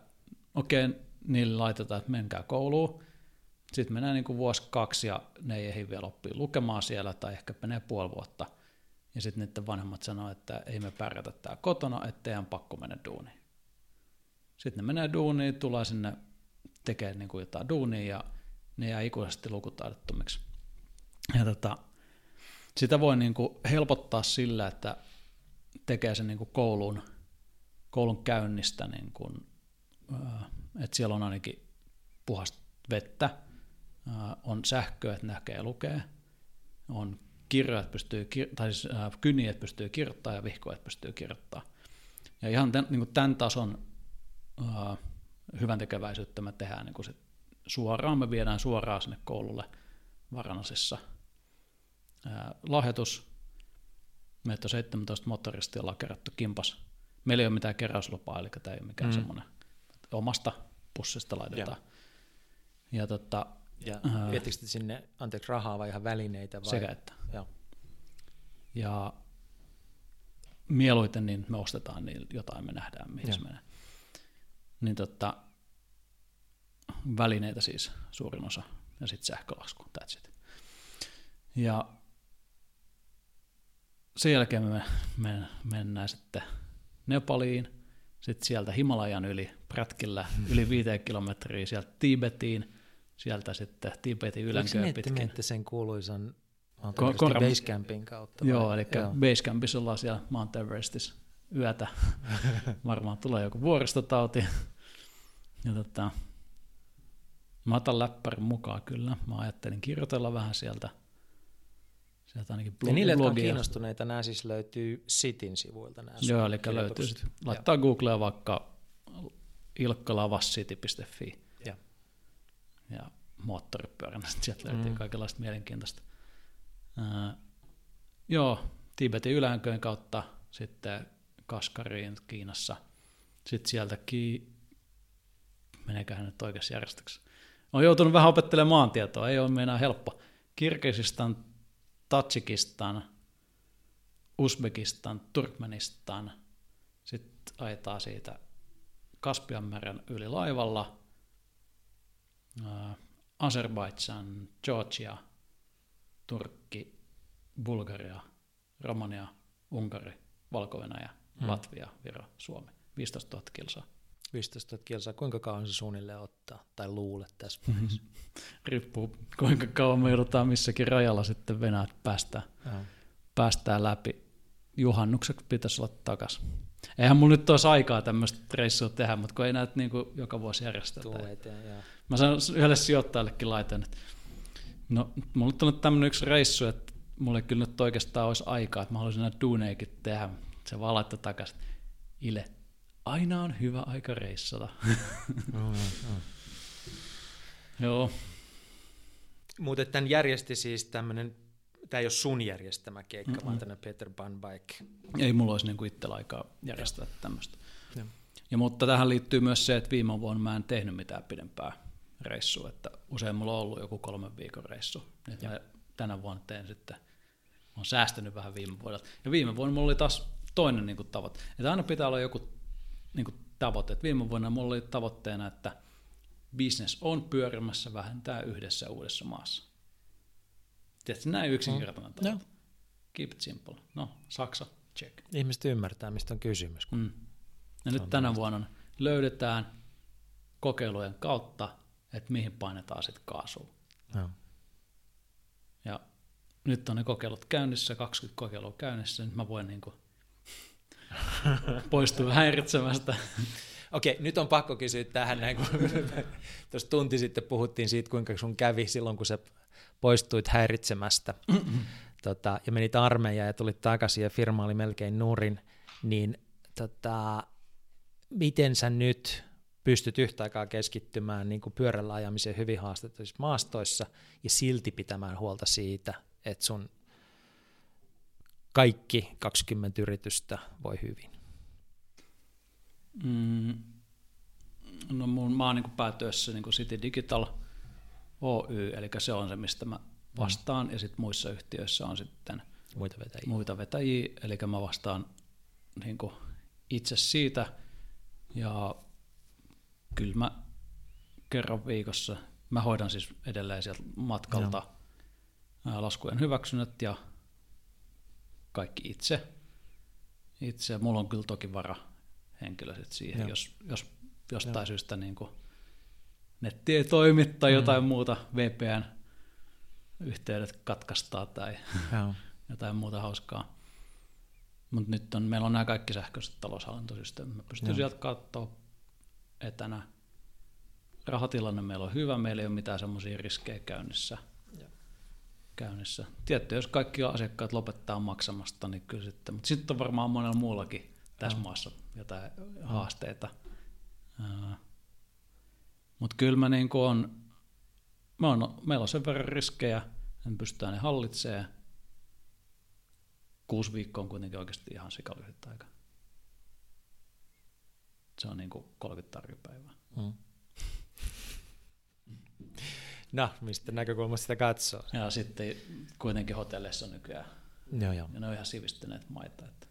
okei, okay, niille laitetaan, että menkää kouluun, sitten menee niin kuin vuosi kaksi ja ne ei ehdi vielä oppia lukemaan siellä tai ehkä menee puoli vuotta. Ja sitten niiden vanhemmat sanoo, että ei me pärjätä tää kotona, että teidän pakko mennä duuniin. Sitten ne menee duuniin, tulee sinne tekemään niin kuin jotain duunia ja ne jää ikuisesti lukutaidottomiksi. Ja tota, sitä voi niin kuin helpottaa sillä, että tekee sen niin kuin koulun, koulun käynnistä, niin kuin, että siellä on ainakin puhasta vettä, on sähköä, että näkee ja lukee, on kirjoja, pystyy, tai siis kyniä, että pystyy kirjoittamaan ja vihkoja, pystyy kirjoittamaan. Ja ihan tämän, niin kuin tämän tason hyvän tekeväisyyttä me tehdään niin kuin se suoraan, me viedään suoraan sinne koululle Varanasissa – lahjoitus. Meitä on 17 motoristi, ollaan kerätty kimpas. Meillä ei ole mitään keräyslupaa, eli tämä ei ole mikään mm. semmoinen omasta pussista laitetaan. Ja, ja, tota, ja äh, sinne, anteeksi, rahaa vai ihan välineitä? Vai? Sekä että. Joo. Ja mieluiten niin me ostetaan niin jotain, me nähdään, mihin se menee. niin tota, välineitä siis suurin osa, ja sitten sähkölasku, that's it. Ja sen jälkeen me, me mennään sitten Nepaliin, sitten sieltä Himalajan yli prätkillä yli viiteen kilometriä, sieltä Tibetiin, sieltä sitten Tibetin ylänköön pitkin. Menette sen kuuluisan Mount Ko- Everestin Koram- Basecampin kautta? Joo, vai? eli Basecampissa ollaan siellä Mount Everestissä yötä. *laughs* Varmaan tulee joku vuoristotauti. Ja tota, mä otan läppärin mukaan kyllä. Mä ajattelin kirjoitella vähän sieltä. Sieltä ainakin Ja niille, jotka on blogia. kiinnostuneita, nämä siis löytyy Sitin sivuilta. Nämä Joo, eli löytyy laittaa Googlea vaikka ilkkalavassiti.fi Joo. ja moottoripyöränä, sieltä löytyy Mm. kaikenlaista mielenkiintoista. Ää, joo, Tibetin ylänköön kautta sitten Kaskariin Kiinassa. Sitten sieltä ki... meneeköhän nyt oikeassa järjestyksessä. Olen joutunut vähän opettelemaan maantietoa, ei ole enää helppo. Kirgisistan, Tatsikistan, Uzbekistan, Turkmenistan, sitten ajetaan siitä Kaspianmeren yli laivalla, Ää, Azerbaidžan, Georgia, Turkki, Bulgaria, Romania, Unkari, Valko-Venäjä, Hmm. Latvia, Viro, Suomi. 15 000 kilsaa. 15 000 kilsaa, kuinka kauan se suunnilleen ottaa, tai luulet tässä vaiheessa? *laughs* Riippuu kuinka kauan me joudutaan missäkin rajalla sitten Venäjät päästään, Joo. päästään läpi. Juhannukseksi pitäisi olla takas. Eihän mulla nyt olisi aikaa tämmöistä reissua tehdä, mutta kun ei näitä niin joka vuosi järjestetä. Tulee eteen, joo. Mä sanon yhdelle sijoittajallekin laitan, että no, mulla on tämmöinen yksi reissu, että mulle ei kyllä nyt oikeastaan olisi aikaa, että mä haluaisin näitä duuneikin tehdä. Se vaan laittaa takaisin. Ile, aina on hyvä aika reissata. *laughs* Joo, Mutta tämän järjesti siis tämmöinen, tämä ei ole sun järjestämä keikka, mm vaan tämmöinen Peter Bunbike. ei mulla olisi niinku itsellä aikaa järjestää tämmöistä. Joo. Ja mutta tähän liittyy myös se, että viime vuonna mä en tehnyt mitään pidempää reissua, että usein mulla on ollut joku kolmen viikon reissu. Nyt mä tänä vuonna teen sitten, mä oon säästänyt vähän viime vuodelta. Ja viime vuonna mulla oli taas toinen niin tavoite. Että aina pitää olla joku niin tavoite. Et viime vuonna mulla oli tavoitteena, että business on pyörimässä vähentää yhdessä uudessa maassa. Tiedätkö, näin yksinkertainen tavoite. Joo. Keep it simple. No, Saksa, check. Ihmiset ymmärtää, mistä on kysymys. kun- Mm. Ja nyt tänä vuonna löydetään kokeilujen kautta, että mihin painetaan sitten kaasua. Joo. Ja nyt on ne kokeilut käynnissä, 20 kokeilua käynnissä, nyt mä voin niinku poistua häiritsemästä. Okei, nyt on pakko kysyä tähän näin, kun tuossa tunti sitten puhuttiin siitä, kuinka sun kävi silloin, kun sä poistuit häiritsemästä tota, ja menit armeijaan ja tulit takaisin ja firma oli melkein nurin, niin tota, miten sä nyt pystyt yhtä aikaa keskittymään niin kuin pyörällä ajamiseen hyvin haastettavissa maastoissa ja silti pitämään huolta siitä, että sun kaikki 20 yritystä voi hyvin. Mm, no mun, mä oon niin päätyössä niin City Digital Oy, eli se on se, mistä mä vastaan, mm. ja sitten muissa yhtiöissä on sitten Muita vetäjiä. muita vetäjiä, eli mä vastaan niin itse siitä, ja kyllä mä kerran viikossa, mä hoidan siis edelleen sieltä matkalta ää, laskujen hyväksynnät ja kaikki itse. Itse, mulla on kyllä toki vara henkilö sit siihen, Joo. jos, jos jostain syystä niin kuin netti ei toimi tai jotain muuta VPN-yhteydet katkaistaan tai Joo. *laughs* jotain muuta hauskaa. Mutta nyt on, meillä on nämä kaikki sähköiset taloushallintosysteemit. Mä pystyn Joo. sieltä katsoa etänä. Rahatilanne meillä on hyvä, meillä ei ole mitään semmoisia riskejä käynnissä. Käynnissä. Tietty, jos kaikki asiakkaat lopettaa maksamasta, niin kyllä sitten, mutta sitten on varmaan monella muullakin tässä maassa jotain haasteita. Mutta kyllä mä niin on, mä on, meillä on sen verran riskejä, en pystytään ne hallitsemaan. Kuusi viikkoa on kuitenkin oikeasti ihan sikalyhyt aika. Se on niin kuin 30 tarjopäivää. Mm. No, mistä näkökulmasta sitä katsoo? Ja sitten kuitenkin hotelleissa on nykyään, Joo, joo. ja ne on ihan sivistyneet maita. Että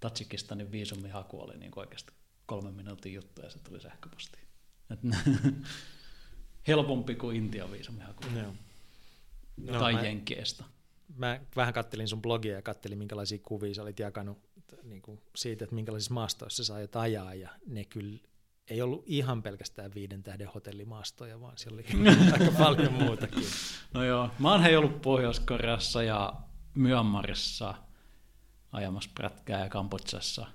Tatsikistanin viisumihaku oli niin oikeasti kolmen minuutin juttu ja se tuli sähköpostiin. Et *laughs* helpompi kuin Intian viisumihaku. Joo. No, tai mä, Jenkeestä. Mä vähän kattelin sun blogia ja kattelin, minkälaisia kuvia sä olit jakanut niin kuin siitä, että minkälaisissa maastoissa sä aiot ajaa, ja ne kyllä ei ollut ihan pelkästään viiden tähden hotellimaastoja, vaan siellä oli *laughs* aika paljon muutakin. No joo, mä oon hei ollut Pohjois-Koreassa ja Myanmarissa ajamassa prätkää ja Kambodsassa.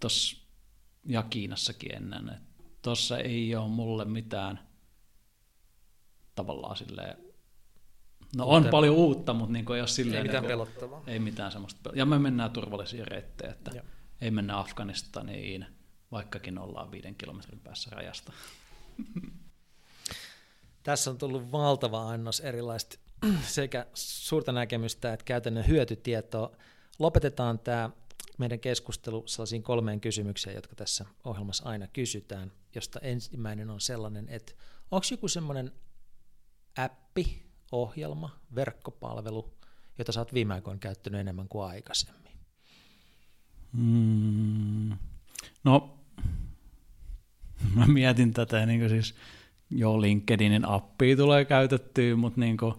Tos, ja Kiinassakin ennen. Tuossa ei ole mulle mitään tavallaan silleen, no on Uute. paljon uutta, mutta niin ei ole silleen. Ei mitään niin kuin, pelottavaa. Ei mitään semmoista. Ja me mennään turvallisia reittejä, että ja. ei mennä Afganistaniin, vaikkakin ollaan viiden kilometrin päässä rajasta. Tässä on tullut valtava annos erilaista sekä suurta näkemystä että käytännön hyötytietoa. Lopetetaan tämä meidän keskustelu sellaisiin kolmeen kysymykseen, jotka tässä ohjelmassa aina kysytään, josta ensimmäinen on sellainen, että onko joku semmoinen appi, ohjelma, verkkopalvelu, jota sä oot viime aikoina käyttänyt enemmän kuin aikaisemmin? Mm, no, *laughs* mä mietin tätä, niin kuin siis jo LinkedInin appia tulee käytettyä, mutta niin kuin,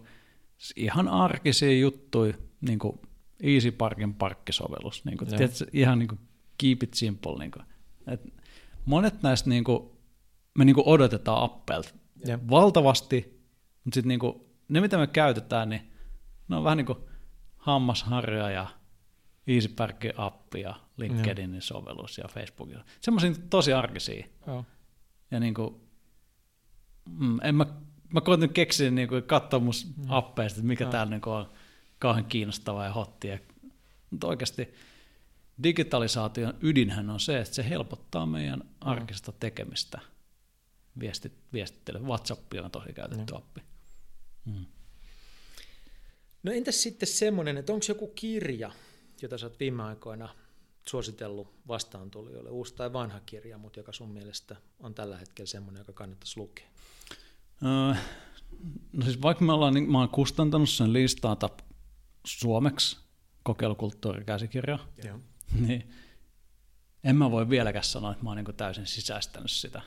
ihan arkisia juttuja, niin kuin Easy Parkin parkkisovellus, niin kuin, tiedätkö, ihan niin kuin keep it simple. Niin kuin, et monet näistä niin kuin, me niin kuin odotetaan appelta valtavasti, mutta sitten niin kuin, ne mitä me käytetään, niin ne on vähän niin kuin hammasharja ja Easy Parkin appi ja LinkedInin sovellus ja Facebookin. Semmoisia tosi arkisia. Joo. Ja niin kuin, mm, en mä, mä koitin keksiä niin kuin, katsoa mun mm. appeista, että mikä Joo. täällä niin kuin on kauhean kiinnostavaa ja hottia. Mutta oikeasti digitalisaation ydinhän on se, että se helpottaa meidän mm. arkista tekemistä. Viestit, viestittely. WhatsApp on tosi käytetty mm. appi. Mm. No entäs sitten semmoinen, että onko joku kirja, jota sä oot viime aikoina suositellut vastaantulijoille, uusi tai vanha kirja, mutta joka sun mielestä on tällä hetkellä semmoinen, joka kannattaisi lukea? Öö, no siis vaikka me ollaan, niin, mä oon kustantanut sen listata suomeksi kokeilukulttuurikäsikirja, Joo. niin en mä voi vieläkään sanoa, että mä oon niin täysin sisäistänyt sitä.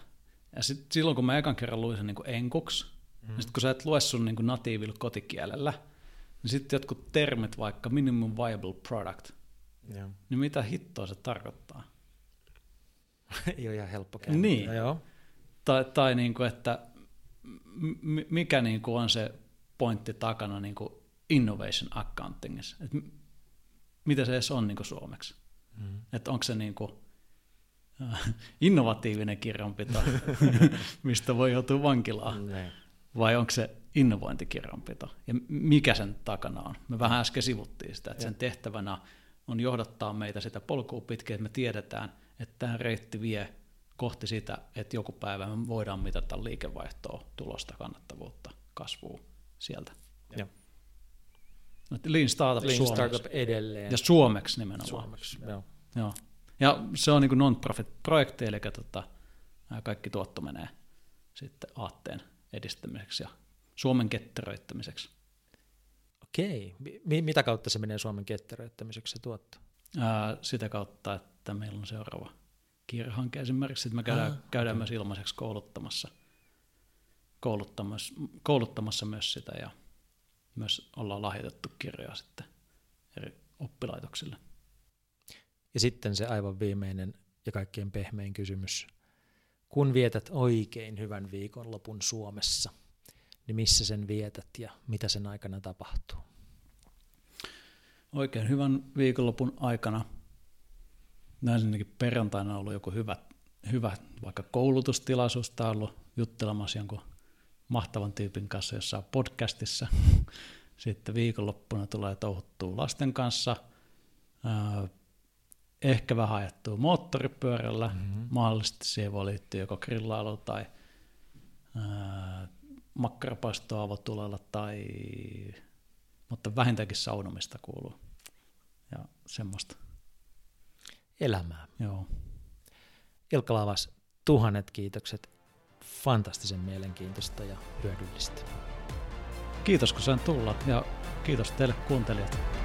Ja sit silloin, kun mä ekan kerran luin sen niin enkuksi, mm. niin sit kun sä et lue sun niin natiivilla kotikielellä, niin sitten jotkut termit, vaikka minimum viable product, Joo. niin mitä hittoa se tarkoittaa? *laughs* Ei ole ihan helppo kääntää. Niin. No, joo. Tai, tai niin kuin, että mikä niin kuin on se pointti takana niin kuin innovation accountingissa. Et mitä se edes on niin kuin suomeksi? Mm. Että onko se niin kuin, äh, innovatiivinen kirjanpito, *laughs* mistä voi joutua vankilaan, ne. vai onko se innovointikirjanpito, ja mikä sen takana on? Me vähän äsken sivuttiin sitä, että sen tehtävänä on johdattaa meitä sitä polkua pitkin, että me tiedetään, että tämä reitti vie kohti sitä, että joku päivä me voidaan mitata liikevaihtoa, tulosta, kannattavuutta, kasvua sieltä. Ja. Lean Startup Lean suomeksi. Startup edelleen. Ja suomeksi nimenomaan. Suomeksi, joo. joo. Ja se on niin non-profit-projekti, eli tota, kaikki tuotto menee sitten aatteen edistämiseksi ja Suomen ketteröittämiseksi. Okei. M- mitä kautta se menee Suomen ketteröittämiseksi se tuotto? Ää, sitä kautta, että meillä on seuraava kirjahanke esimerkiksi, että me käydään, ah, käydään okay. myös ilmaiseksi kouluttamassa, kouluttamassa, kouluttamassa myös sitä ja myös ollaan lahjoitettu kirjoja sitten eri oppilaitoksille. Ja sitten se aivan viimeinen ja kaikkein pehmein kysymys. Kun vietät oikein hyvän viikonlopun Suomessa, niin missä sen vietät ja mitä sen aikana tapahtuu? Oikein hyvän viikonlopun aikana. Ensinnäkin perjantaina on ollut joku hyvä, hyvä vaikka koulutustilaisuus tai ollut juttelemassa jonkun mahtavan tyypin kanssa jossain podcastissa. *laughs* Sitten viikonloppuna tulee touhuttua lasten kanssa, ehkä vähän ajettua moottoripyörällä, mm-hmm. mahdollisesti siihen voi liittyä joko grillailu tai makkarapaistoa avotulella tai, mutta vähintäänkin saunomista kuuluu ja semmoista. Elämää. Joo. Ilkka Lavas, tuhannet kiitokset fantastisen mielenkiintoista ja hyödyllistä. Kiitos kun sain tulla ja kiitos teille kuuntelijat.